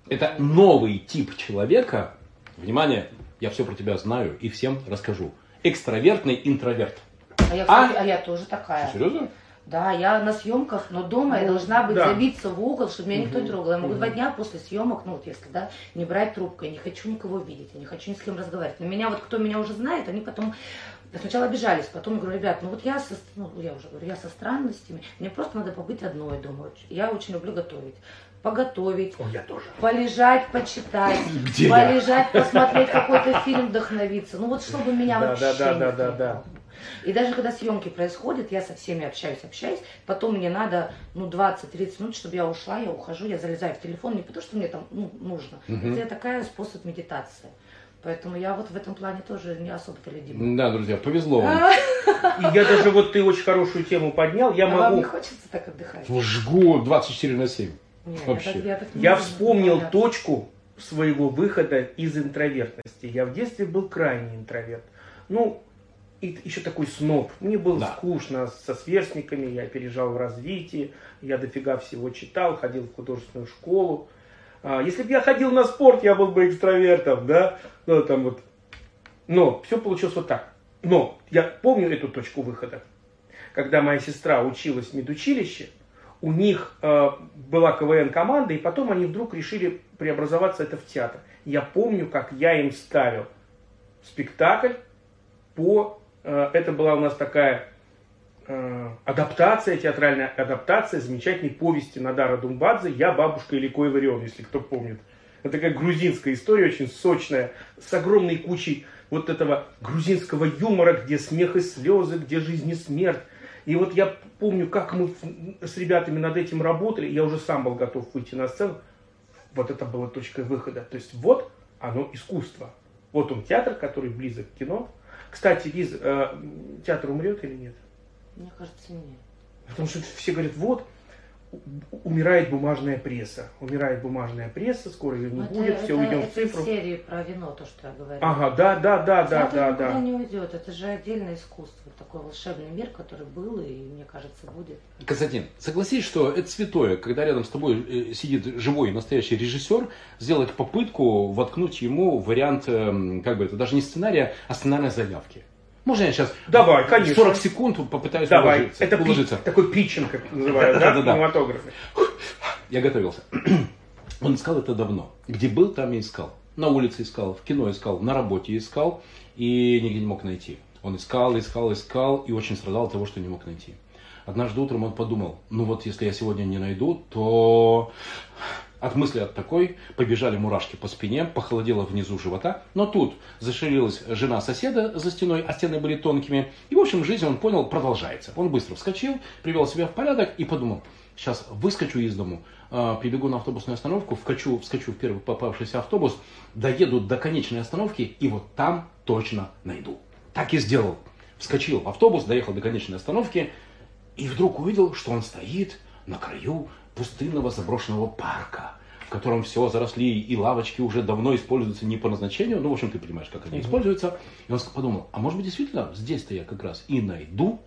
Это новый тип человека. Внимание, я все про тебя знаю и всем расскажу. Экстравертный интроверт. А я, А? кстати, а, я тоже такая. Серьезно? Да, я на съемках, но дома я Ну, должна быть да. забиться в угол, чтобы меня никто не трогал. Я могу Мгм. два дня после съемок, ну вот если, да, не брать трубку, я не хочу никого видеть, я не хочу ни с кем разговаривать. На меня вот, кто меня уже знает, они потом сначала обижались, потом я говорю, ребят, ну вот я, со, ну, я уже говорю, я со странностями, мне просто надо побыть одной дома. Я очень люблю готовить. Поготовить, О, я тоже. полежать, почитать, [laughs] Где я? полежать, посмотреть какой-то фильм, вдохновиться. Ну вот чтобы меня Да, вообще да, да, да, да, да. И даже когда съемки происходят, я со всеми общаюсь, общаюсь, потом мне надо, ну, 20-30 минут, чтобы я ушла, я ухожу, я залезаю в телефон, не потому что мне там ну, нужно. Мгм. Это такая способ медитации. Поэтому я вот в этом плане тоже не особо-то любима. Да, друзья, повезло вам. И я даже вот ты очень хорошую тему поднял. Я а вам могу. не хочется так отдыхать? Жгу 24 на 7. Не, я вообще. так- я так не Я вспомнил говорят. точку своего выхода из интровертности. Я в детстве был крайне интроверт. Ну, и еще такой сноб. Мне было Да. скучно со сверстниками, я опережал в развитии, я дофига всего читал, ходил в художественную школу. А, если бы я ходил на спорт, я был бы экстравертом, да? Ну, там вот. Но все получилось вот так. Но я помню эту точку выхода. Когда моя сестра училась в медучилище, у них э, была КВН-команда, и потом они вдруг решили преобразоваться это в театр. Я помню, как я им ставил спектакль по... э, это была у нас такая э, адаптация, театральная адаптация замечательной повести Надара Думбадзе «Я, бабушка или Кой Варион», если кто помнит. Это такая грузинская история, очень сочная, с огромной кучей вот этого грузинского юмора, где смех и слезы, где жизнь и смерть. И вот я помню, как мы с ребятами над этим работали, я уже сам был готов выйти на сцену. Вот это была точка выхода. То есть вот оно искусство. Вот он театр, который близок к кино. Кстати, Лиз, э, театр умрет или нет? Мне кажется, нет. Потому что все говорят, вот, умирает бумажная пресса. Умирает бумажная пресса, скоро ее не это- будет, все это- уйдем в это цифру. серии про вино, то, что я говорила. Ага, да, да, да, да, Театр да, никуда да. не уйдет. Это же отдельное искусство, такой волшебный мир, который был и, мне кажется, будет. Константин, согласись, что это святое, когда рядом с тобой э, сидит живой настоящий режиссер, сделать попытку воткнуть ему вариант, эм, как бы это, даже не сценария, а сценарной заявки. Можно я сейчас Давай, конечно. 40 секунд попытаюсь Давай, уложиться? это пи- уложиться? такой питчинг, как называют, да, в [laughs] Да-да-да. кинематографе. Я готовился. [clears throat] Он искал это давно. Где был, там и искал. На улице искал, в кино искал, на работе искал и нигде не мог найти. Он искал, искал, искал и очень страдал от того, что не мог найти. Однажды утром он подумал, ну вот если я сегодня не найду, то от мысли от такой побежали мурашки по спине, похолодело внизу живота. Но тут зашевелилась жена соседа за стеной, а стены были тонкими. И, в общем, жизнь, он понял, продолжается. Он быстро вскочил, привел себя в порядок и подумал, сейчас выскочу из дому, а, прибегу на автобусную остановку, вкачу, вскочу в первый попавшийся автобус, доеду до конечной остановки и вот там точно найду. Так и сделал. Вскочил в автобус, доехал до конечной остановки и вдруг увидел, что он стоит на краю пустынного заброшенного парка, в котором все заросли и лавочки уже давно используются не по назначению, ну, в общем, ты понимаешь, как они используются. И он подумал, а может быть, действительно, здесь-то я как раз и найду.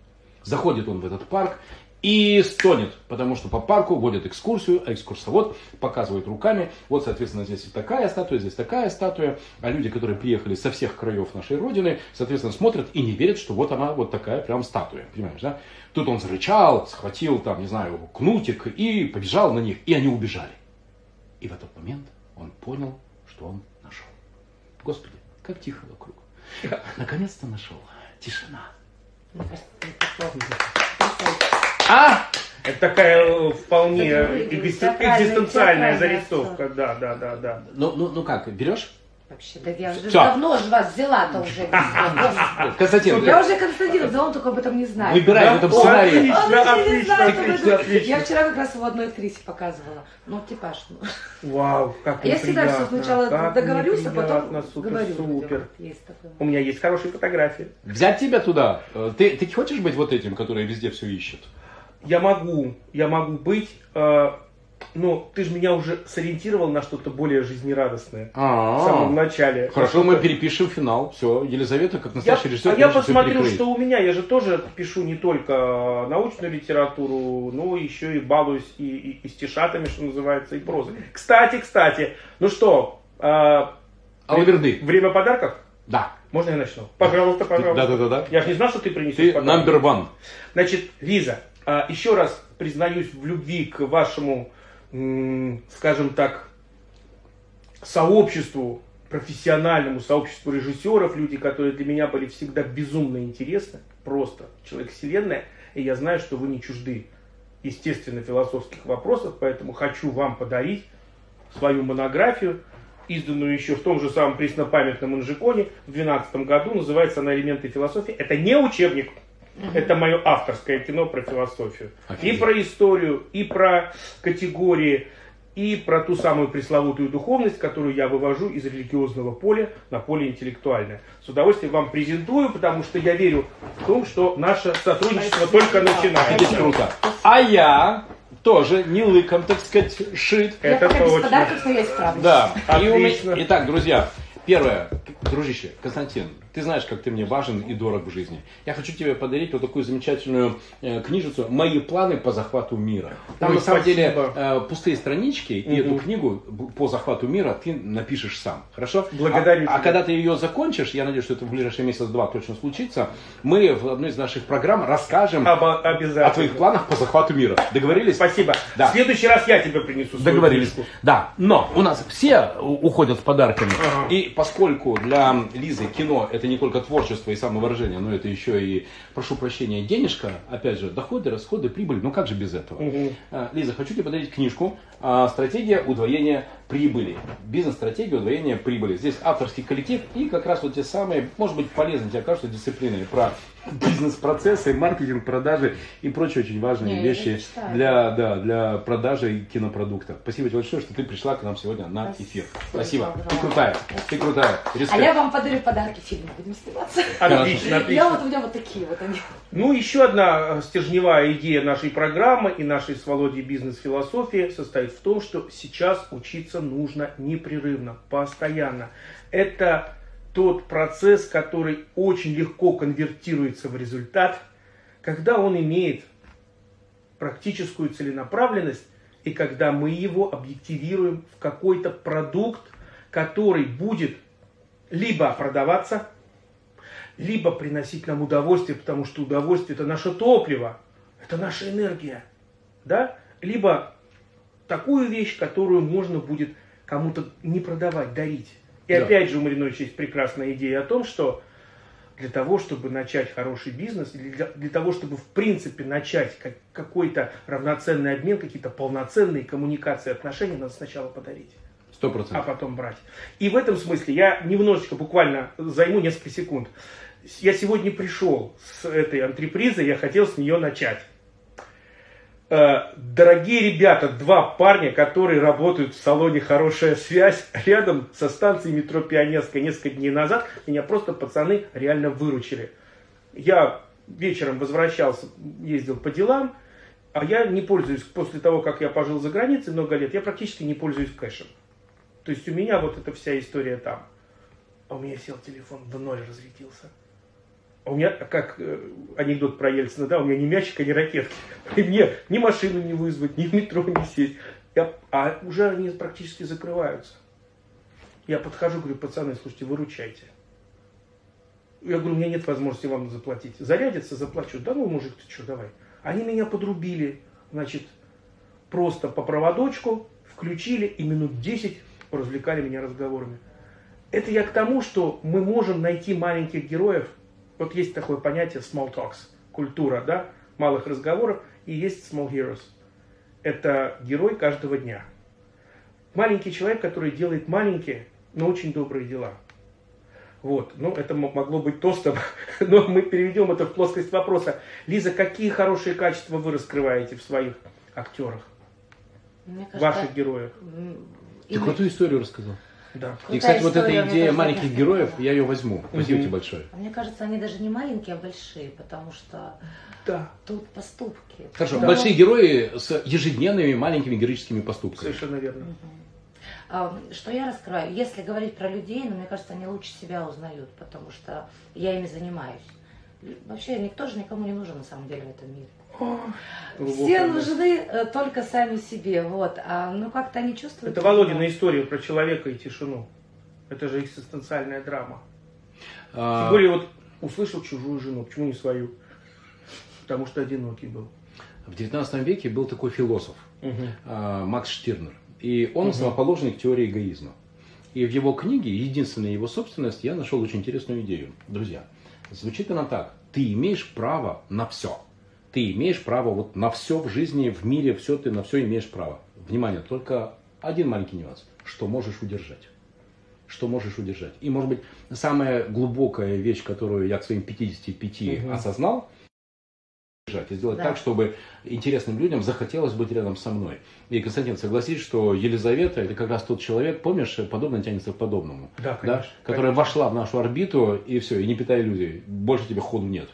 Заходит он в этот парк и стонет, потому что по парку водят экскурсию, а экскурсовод показывает руками, вот, соответственно, здесь такая статуя, здесь такая статуя, а люди, которые приехали со всех краев нашей Родины, соответственно, смотрят и не верят, что вот она, вот такая прям статуя, понимаешь, да? Тут он зарычал, схватил там, не знаю, кнутик и побежал на них, и они убежали. И в этот момент он понял, что он нашел. Господи, как тихо вокруг. Наконец-то нашел. Тишина. Мне кажется, это неплохо. А! Это такая э, вполне экзистенциальная зарисовка. Да, да, да, да. Ну, ну, ну как, берешь? Вообще, да я давно же вас взяла-то уже. [laughs] Константин, Я уже Константин взяла, он только об этом не знает. выбирай в этом сценарии. Я вчера как раз его одной актрисе показывала. Ну, типаж. ну. Вау, как Я всегда все сначала договорюсь, а потом говорю. супер. У меня есть хорошие фотографии. Взять тебя туда. Э, Ты, ты хочешь быть вот этим, который везде все ищет? Я могу, я могу быть, э, но ты же меня уже сориентировал на что-то более жизнерадостное в самом начале. Хорошо, мы перепишем финал. Все, Елизавета, как Я, настоящий режиссер, а я посмотрю, что у меня. Я же тоже пишу не только научную литературу, но еще и балуюсь и, и- и стишатами, что называется, и прозой. Кстати, кстати, ну что, э, Алаверды. время подарков? Да. Можно я начну? Пожалуйста, пожалуйста. Да-да-да. Я же не знал, что ты принесешь Ты подарок. number one. Значит, Лиза, А, еще раз признаюсь в любви к вашему, скажем так, сообществу, профессиональному сообществу режиссеров, люди, которые для меня были всегда безумно интересны, просто человек вселенная, и я знаю, что вы не чужды естественно философских вопросов, поэтому хочу вам подарить свою монографию, изданную еще в том же самом преснопамятном Инжиконе в 2012 году. Называется она «Элементы философии». Это не учебник, это мое авторское кино про философию. Офигеть. И про историю, и про категории, и про ту самую пресловутую духовность, которую я вывожу из религиозного поля на поле интеллектуальное. С удовольствием вам презентую, потому что я верю в том, что наше сотрудничество Спасибо. только начинается. Это круто. А я тоже не лыком, так сказать, шит. Я Это точно. Без подарков, но я справлюсь. Да. Отлично. Итак, друзья, первое, дружище, Константин, ты знаешь, как ты мне важен и дорог в жизни. Я хочу тебе подарить вот такую замечательную э, книжицу «Мои планы по захвату мира». Там Ой, на самом спасибо. деле э, пустые странички, и эту книгу по захвату мира ты напишешь сам. Хорошо? Благодарю. А, а когда ты ее закончишь, я надеюсь, что это в ближайший месяц-два точно случится, мы в одной из наших программ расскажем Об, о твоих планах по захвату мира. Договорились? Спасибо. Да. В следующий раз я тебе принесу Договорились. Книжку. Да. Но у нас все уходят с подарками. Ага. И поскольку для Лизы кино это это не только творчество и самовыражение, но это еще и, прошу прощения, денежка, опять же, доходы, расходы, прибыль, ну как же без этого? Угу. Лиза, хочу тебе подарить книжку а, «Стратегия удвоения прибыли». Бизнес-стратегия удвоения прибыли. Здесь авторский коллектив и как раз вот те самые, может быть, полезные тебе кажутся дисциплины про бизнес-процессы, маркетинг, продажи и прочие очень важные Не, вещи для, да, для продажи кинопродукта. Спасибо тебе большое, что ты пришла к нам сегодня на эфир. Спасибо. Спасибо. Ты крутая. Ты крутая. Респект. А я вам подарю подарки фильма. Будем сниматься. Отлично, отлично. Я вот у меня вот такие вот они. Ну, еще одна стержневая идея нашей программы и нашей с Володей бизнес-философии состоит в том, что сейчас учиться нужно непрерывно, постоянно. Это тот процесс, который очень легко конвертируется в результат, когда он имеет практическую целенаправленность и когда мы его объективируем в какой-то продукт, который будет либо продаваться, либо приносить нам удовольствие, потому что удовольствие это наше топливо, это наша энергия, да? Либо такую вещь, которую можно будет кому-то не продавать, дарить. И да. опять же у Мариновича есть прекрасная идея о том, что для того, чтобы начать хороший бизнес, для, для того, чтобы в принципе начать как, какой-то равноценный обмен, какие-то полноценные коммуникации, отношения, надо сначала подарить. Сто процентов. А потом брать. И в этом смысле я немножечко, буквально займу несколько секунд. Я сегодня пришел с этой антрепризы, я хотел с нее начать. Э, дорогие ребята, два парня, которые работают в салоне «Хорошая связь» рядом со станцией метро Пионерская несколько дней назад, меня просто пацаны реально выручили. Я вечером возвращался, ездил по делам, а я не пользуюсь, после того, как я пожил за границей много лет, я практически не пользуюсь кэшем. То есть у меня вот эта вся история там. А у меня сел телефон, в ноль разлетелся. А у меня, как э, анекдот про Ельцина, да, у меня ни мячика, ни ракетки. [laughs] И мне ни машину не вызвать, ни в метро не сесть. Я, а уже они практически закрываются. Я подхожу, говорю, пацаны, слушайте, выручайте. Я говорю, у меня нет возможности вам заплатить. Зарядится, заплачу. Да ну, мужик, ты что, давай. Они меня подрубили, значит, просто по проводочку, включили и минут 10 развлекали меня разговорами. Это я к тому, что мы можем найти маленьких героев, вот есть такое понятие small talks, культура, да, малых разговоров, и есть small heroes. Это герой каждого дня. Маленький человек, который делает маленькие, но очень добрые дела. Вот, ну это могло быть тостом, [laughs] но мы переведем это в плоскость вопроса. Лиза, какие хорошие качества вы раскрываете в своих актерах? Мне кажется, ваших героях? Ты крутую историю рассказал. Да. И, кстати, вот эта идея маленьких героев, я ее возьму. Спасибо тебе большое. Мне кажется, они даже не маленькие, а большие, потому что да. тут поступки. Хорошо, да. большие герои с ежедневными маленькими героическими поступками. Совершенно верно. Что я раскрываю? Если говорить про людей, ну, мне кажется, они лучше себя узнают, потому что я ими занимаюсь. Вообще никто же никому не нужен на самом деле в этом мире. Все нужны э, только сами себе, вот. А ну как-то они чувствуют. Это Володина история про человека и тишину. Это же экзистенциальная драма. А... Тем более вот услышал чужую жену, почему не свою? Потому что одинокий был. В 19 веке был такой философ а, Макс Штирнер. И он Мгм. основоположник теории эгоизма. И в его книге, единственная его собственность, я нашел очень интересную идею. Друзья, звучит она так. Ты имеешь право на все. Ты имеешь право вот на все в жизни, в мире, все ты на все имеешь право. Внимание, только один маленький нюанс. Что можешь удержать. Что можешь удержать. И, может быть, самая глубокая вещь, которую я к своим 55 Мгм. осознал, удержать и сделать Да. так, чтобы интересным людям захотелось быть рядом со мной. И, Константин, согласись, что Елизавета это как раз тот человек, помнишь, подобное тянется к подобному. Да, конечно. Которая вошла в нашу орбиту, и все, и не питай иллюзий. Больше тебе ходу нет.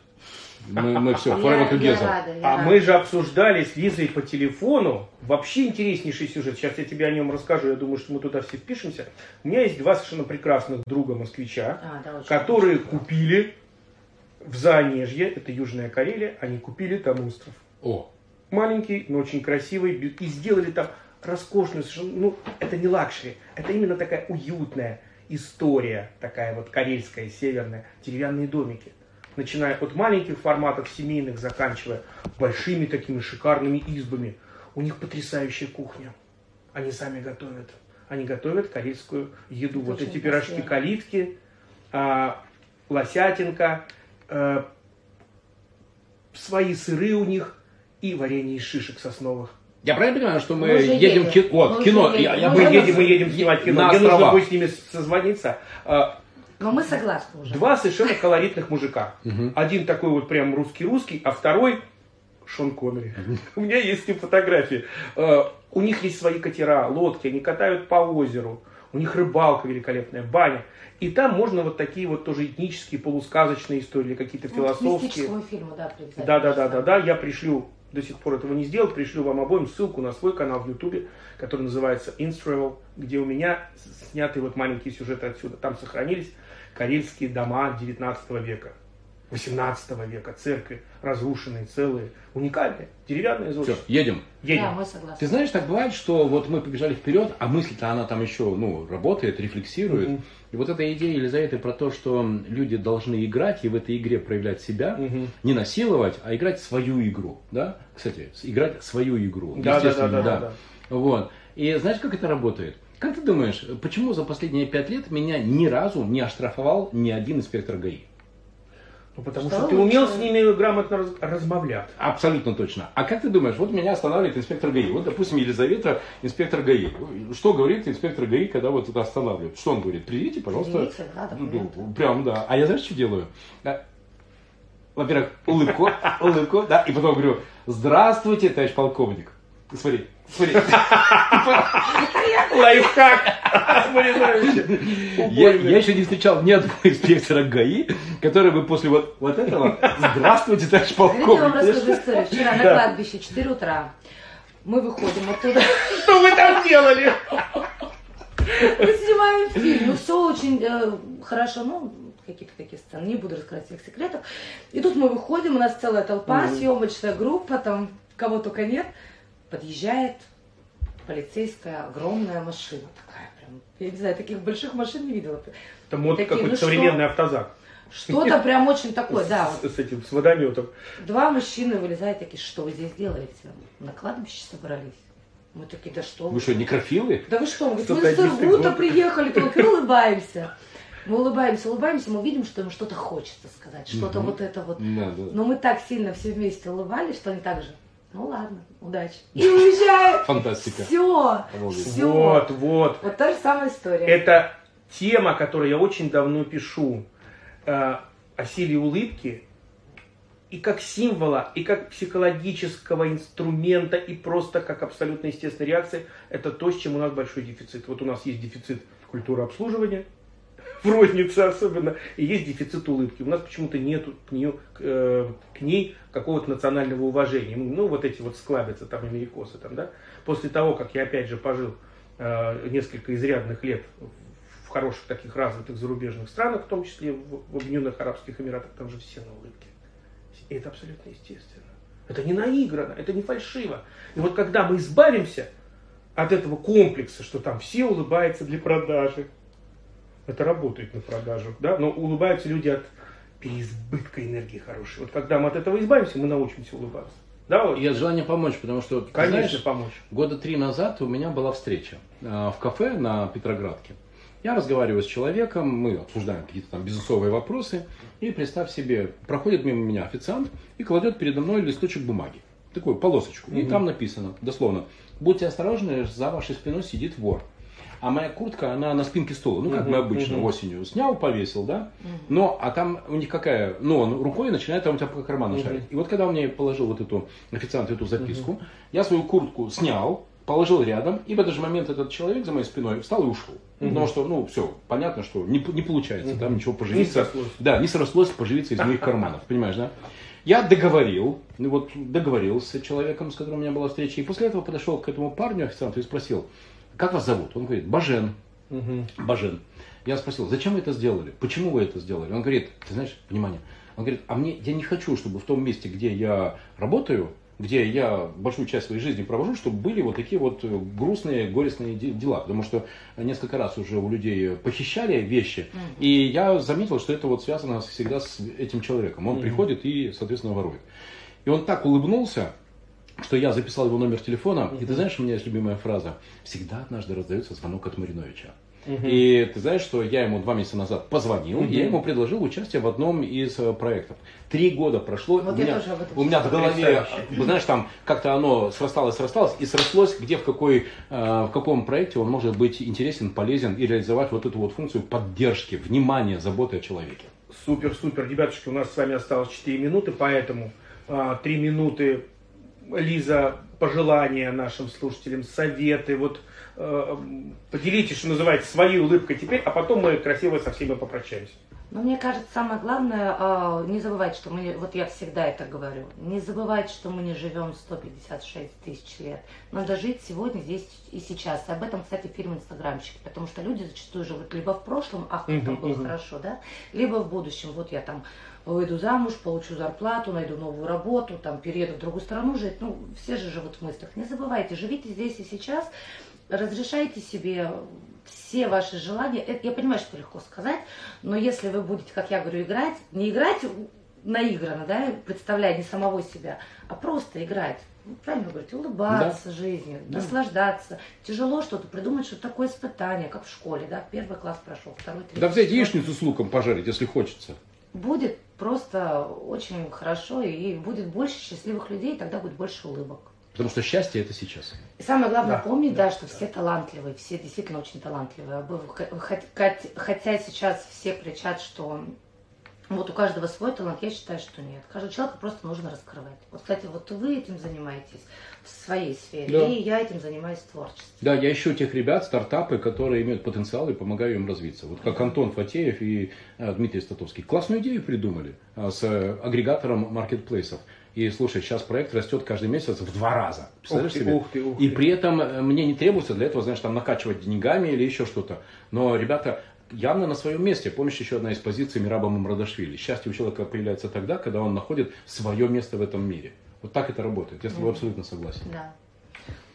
Мы, мы все, [laughs] Я, forever я together. рада, я А рада. мы же обсуждали с Лизой по телефону вообще интереснейший сюжет. Сейчас я тебе о нем расскажу. Я думаю, что мы туда все впишемся. У меня есть два совершенно прекрасных друга москвича, А, да, которые хорошо. купили в Заонежье, это Южная Карелия, они купили там остров. О, Маленький, но очень красивый. И сделали там роскошную, совершенно, ну, это не luxury, это именно такая уютная история, такая вот карельская, северная, деревянные домики. Начиная от маленьких форматов семейных, заканчивая большими такими шикарными избами. У них потрясающая кухня. Они сами готовят. Они готовят карельскую еду. Это вот эти пирожки красиво. калитки, а, лосятинка, э, свои сыры у них и варенье из шишек сосновых. я правильно понимаю, что мы, Мы едем в едем. кино? Вот, Мы кино. Я- едем. я Мы Мы едем, мы едем снимать кино. На Мне нужно будет с ними созвониться. А, Но мы согласны уже. Два совершенно колоритных мужика. Один такой вот прям русский-русский, а второй Шон Коннери. У меня есть с ним фотографии. Э, У них есть свои катера, лодки, они катают по озеру. У них рыбалка великолепная, баня. И там можно вот такие вот тоже этнические, полусказочные истории, какие-то Ну, философские. фильма, да, обязательно. Да, да, да, да, да. Я пришлю, до сих пор этого не сделал, пришлю вам обоим ссылку на свой канал в Ютубе, который называется Instravel, где у меня сняты вот маленькие сюжеты отсюда. Там сохранились карельские дома 19 века, 18 века, церкви, разрушенные, целые, уникальные, деревянные Все, зодчества. едем. Едем. Да, мы согласны. Ты знаешь, так бывает, что вот мы побежали вперед, а мысль-то она там еще, ну, работает, рефлексирует. Мгм. И вот эта идея Елизаветы про то, что люди должны играть и в этой игре проявлять себя, Мгм. не насиловать, а играть свою игру, да? Кстати, играть свою игру. Да, да, да, естественно, да, да, да. Вот. И знаешь, как это работает? Как ты думаешь, почему за последние пять лет меня ни разу не оштрафовал ни один инспектор ГАИ? Ну, потому Что что ты умел с ними грамотно раз- размовлять. Абсолютно точно. А как ты думаешь, вот меня останавливает инспектор ГАИ. Вот, допустим, Елизавета, инспектор ГАИ. Что говорит инспектор ГАИ, когда вот это останавливает? Что он говорит? Приведите, пожалуйста. Приведите, да, Ну, ну, Прям, да. А я знаешь, что делаю? Во-первых, улыбку, [laughs] улыбку, да, и потом говорю, здравствуйте, товарищ полковник. Смотри, смотри. [laughs] Лайфхак! Я, еще не встречал ни одного [laughs] инспектора ГАИ, который бы после вот, вот этого «Здравствуйте, товарищ Давайте я вам полковник». расскажу историю. [laughs] Вчера на кладбище, 4 утра. Мы выходим оттуда. Что вы там делали? Мы снимаем фильм. Ну, все очень э, хорошо. Ну, какие-то такие сцены. Не буду рассказать всех секретов. И тут мы выходим, у нас целая толпа, съемочная группа, там кого только нет. Подъезжает полицейская огромная машина такая прям. Я не знаю, таких больших машин не видела. Там вот Такие, какой-то ну что? современный автозак. Что-то прям очень такое, да. С, с этим, с водометом. Два мужчины вылезают такие, что вы здесь делаете? На кладбище собрались? Мы такие, да что Вы что, некрофилы? Да вы что? Он говорит, мы с год. приехали, только улыбаемся. Мы улыбаемся, улыбаемся, мы видим, что ему что-то хочется сказать, что-то Мгм. вот это вот. Да, да. Но мы так сильно все вместе улыбались, что они так же, ну ладно, удачи. [laughs] И уезжают. Фантастика. Все, все. Вот, вот. Вот та же самая история. Это тема, которую я очень давно пишу. э, о силе улыбки. И как символа, и как психологического инструмента, и просто как абсолютно естественная реакция. Это то, с чем у нас большой дефицит. Вот у нас есть дефицит культуры обслуживания, в рознице особенно, и есть дефицит улыбки. У нас почему-то нет к, нее, э, к ней какого-то национального уважения. Ну, вот эти вот склабятся там америкосы. Там, да? После того, как я опять же пожил э, несколько изрядных лет в хороших таких развитых зарубежных странах, в том числе в, в Объединенных Арабских Эмиратах, там же все на улыбке. И это абсолютно естественно. Это не наиграно, это не фальшиво. И вот когда мы избавимся от этого комплекса, что там все улыбаются для продажи, это работает на продажу, да, но улыбаются люди от переизбытка энергии хорошей. Вот когда мы от этого избавимся, мы научимся улыбаться. Да, вот? И от желания помочь, потому что, Конечно, знаешь, помочь. года три назад у меня была встреча э, в кафе на Петроградке. Я разговариваю с человеком, мы обсуждаем какие-то там бизнесовые вопросы, и представь себе, проходит мимо меня официант и кладет передо мной листочек бумаги, такую полосочку, и там написано, дословно, будьте осторожны, за вашей спиной сидит вор. А моя куртка, она на спинке стула, ну как мы обычно осенью снял, повесил, да, но, а там у них какая, ну он рукой начинает там у тебя по карману шарить. И вот когда он мне положил вот эту, официант эту записку, я свою куртку снял, положил рядом, и в этот же момент этот человек за моей спиной встал и ушел. Ну, Потому что, ну, все, понятно, что не, не получается там ничего поживиться. Не срослось. Да, не срослось поживиться из моих карманов, понимаешь, да? Я договорил, ну вот договорился с человеком, с которым у меня была встреча, и после этого подошел к этому парню, официанту, и спросил, как вас зовут? Он говорит, Бажен. Бажен. Я спросил, зачем вы это сделали? Почему вы это сделали? Он говорит, ты знаешь, внимание, он говорит, а мне, я не хочу, чтобы в том месте, где я работаю, где я большую часть своей жизни провожу, чтобы были вот такие вот э, грустные, горестные де- дела. Потому что несколько раз уже у людей похищали вещи, и я заметил, что это вот связано всегда с этим человеком. Он приходит и, соответственно, ворует. И он так улыбнулся, что я записал его номер телефона, и ты знаешь, у меня есть любимая фраза. Всегда однажды раздается звонок от Мариновича. И ты знаешь, что я ему два месяца назад позвонил, и я ему предложил участие в одном из э, проектов. Три года прошло, Вот у, меня, тоже об этом у меня в голове, вы знаешь, там как-то оно срасталось, срасталось, и срослось, где в, какой, э, в каком проекте он может быть интересен, полезен и реализовать вот эту вот функцию поддержки, внимания, заботы о человеке. Супер, супер. Ребятушки, у нас с вами осталось 4 минуты, поэтому а, 3 минуты, Лиза, пожелания нашим слушателям, советы. Вот э, поделитесь, что называется, своей улыбкой теперь, а потом мы красиво со всеми попрощаемся. Но мне кажется, самое главное, а, не забывать, что мы, вот я всегда это говорю, не забывать, что мы не живем 156 тысяч лет. Надо жить сегодня, здесь и сейчас. И об этом, кстати, фильм «Инстаграмщики», потому что люди зачастую живут либо в прошлом, ах, как там было хорошо, да, либо в будущем. Вот я там выйду замуж, получу зарплату, найду новую работу, там перееду в другую страну жить. Ну, все же живут в мыслях. Не забывайте, живите здесь и сейчас, разрешайте себе все ваши желания. Это, я понимаю, что легко сказать, но если вы будете, как я говорю, играть, не играть наигранно, да, представляя не самого себя, а просто играть. Ну, правильно вы говорите, улыбаться жизнью, наслаждаться. Тяжело что-то придумать, что такое испытание, как в школе, да, первый класс прошел, второй, третий. Да взять яичницу с луком пожарить, если хочется. Будет просто очень хорошо, и будет больше счастливых людей, и тогда будет больше улыбок. Потому что счастье это сейчас. И самое главное Да, помнить, да, что все талантливые, все действительно очень талантливые. А Хотя сейчас все кричат, что вот у каждого свой талант, я считаю, что нет. Каждого человека просто нужно раскрывать. Вот, кстати, вот вы этим занимаетесь в своей сфере, Да. и я этим занимаюсь в творчестве. Да, я ищу тех ребят, стартапы, которые имеют потенциал и помогаю им развиться. Вот как Антон Фатеев и э, Дмитрий Статовский. Классную идею придумали э, с э, агрегатором маркетплейсов. И слушай, сейчас проект растет каждый месяц в два раза. Представляешь Ух ты, себе? ух ты, ух и ты. при этом э, мне не требуется для этого, знаешь, там накачивать деньгами или еще что-то. Но ребята явно на своем месте. Помнишь еще одна из позиций Мираба Мамрадашвили? Счастье у человека появляется тогда, когда он находит свое место в этом мире. Вот так это работает. Я с тобой абсолютно согласен. Да.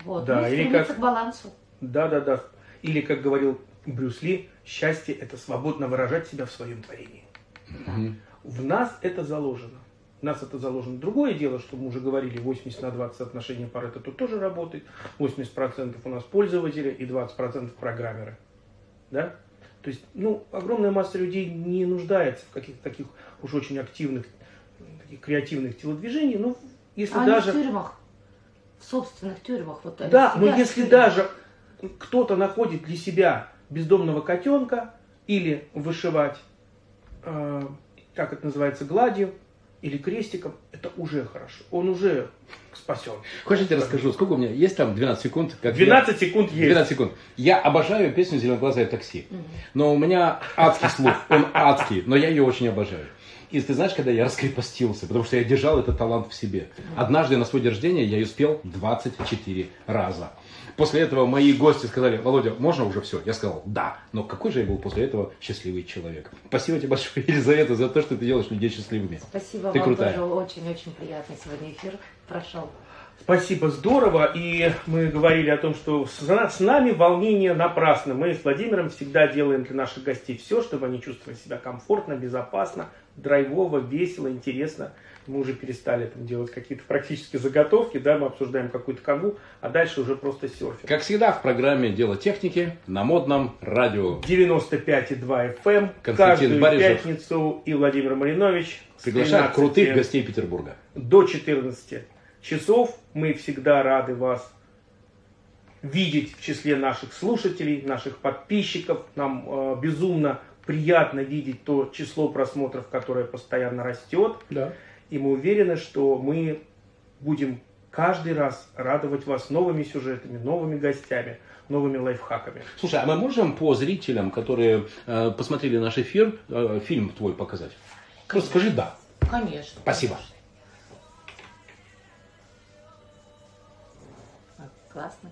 Вот. Да, ну, и или стремиться как- к балансу. Да, да, да. Или, как говорил Брюс Ли, счастье – это свободно выражать себя в своем творении. В нас это заложено. Нас это заложено. Другое дело, что мы уже говорили, 80 на 20 отношения Паретта тут тоже работает. 80% у нас пользователи и 20% программеры. Да? То есть, ну, огромная масса людей не нуждается в каких-то таких уж очень активных, таких креативных телодвижений. Ну, если А даже... в тюрьмах, в собственных тюрьмах. Вот Да, но если даже кто-то находит для себя бездомного котенка или вышивать, э, как это называется, гладью или крестиком, это уже хорошо. Он уже спасен. Хочешь, я тебе расскажу, сколько у меня? Есть там 12 секунд? Как 12 секунд я... есть. 12 секунд. Я обожаю песню «Зеленоглазое такси». Но у меня адский слух, он адский, но я ее очень обожаю. И ты знаешь, когда я раскрепостился, потому что я держал этот талант в себе. Однажды на свой день рождения я ее спел 24 раза. После этого мои гости сказали, Володя, можно уже все? Я сказал, да. Но какой же я был после этого счастливый человек. Спасибо тебе большое, [laughs] Елизавета, за то, что ты делаешь людей счастливыми. Спасибо Ты вам крутая. тоже. Очень-очень приятный сегодня эфир прошел. Спасибо, здорово. И мы говорили о том, что с, на- с нами волнение напрасно. Мы с Владимиром всегда делаем для наших гостей все, чтобы они чувствовали себя комфортно, безопасно, драйвово, весело, интересно мы уже перестали там делать какие-то практически заготовки, да, мы обсуждаем какую-то канву, а дальше уже просто серфинг. Как всегда в программе «Дело техники» на модном радио. 95,2 FM, Константин каждую Барижев. пятницу и Владимир Маринович 13 крутых гостей Петербурга. до 14 часов. Мы всегда рады вас видеть в числе наших слушателей, наших подписчиков. Нам э, безумно приятно видеть то число просмотров, которое постоянно растет. Да. И мы уверены, что мы будем каждый раз радовать вас новыми сюжетами, новыми гостями, новыми лайфхаками. Слушай, а мы можем по зрителям, которые э, посмотрели наш эфир, э, фильм твой показать? Просто скажи «да». Конечно. Спасибо. конечно. Классно.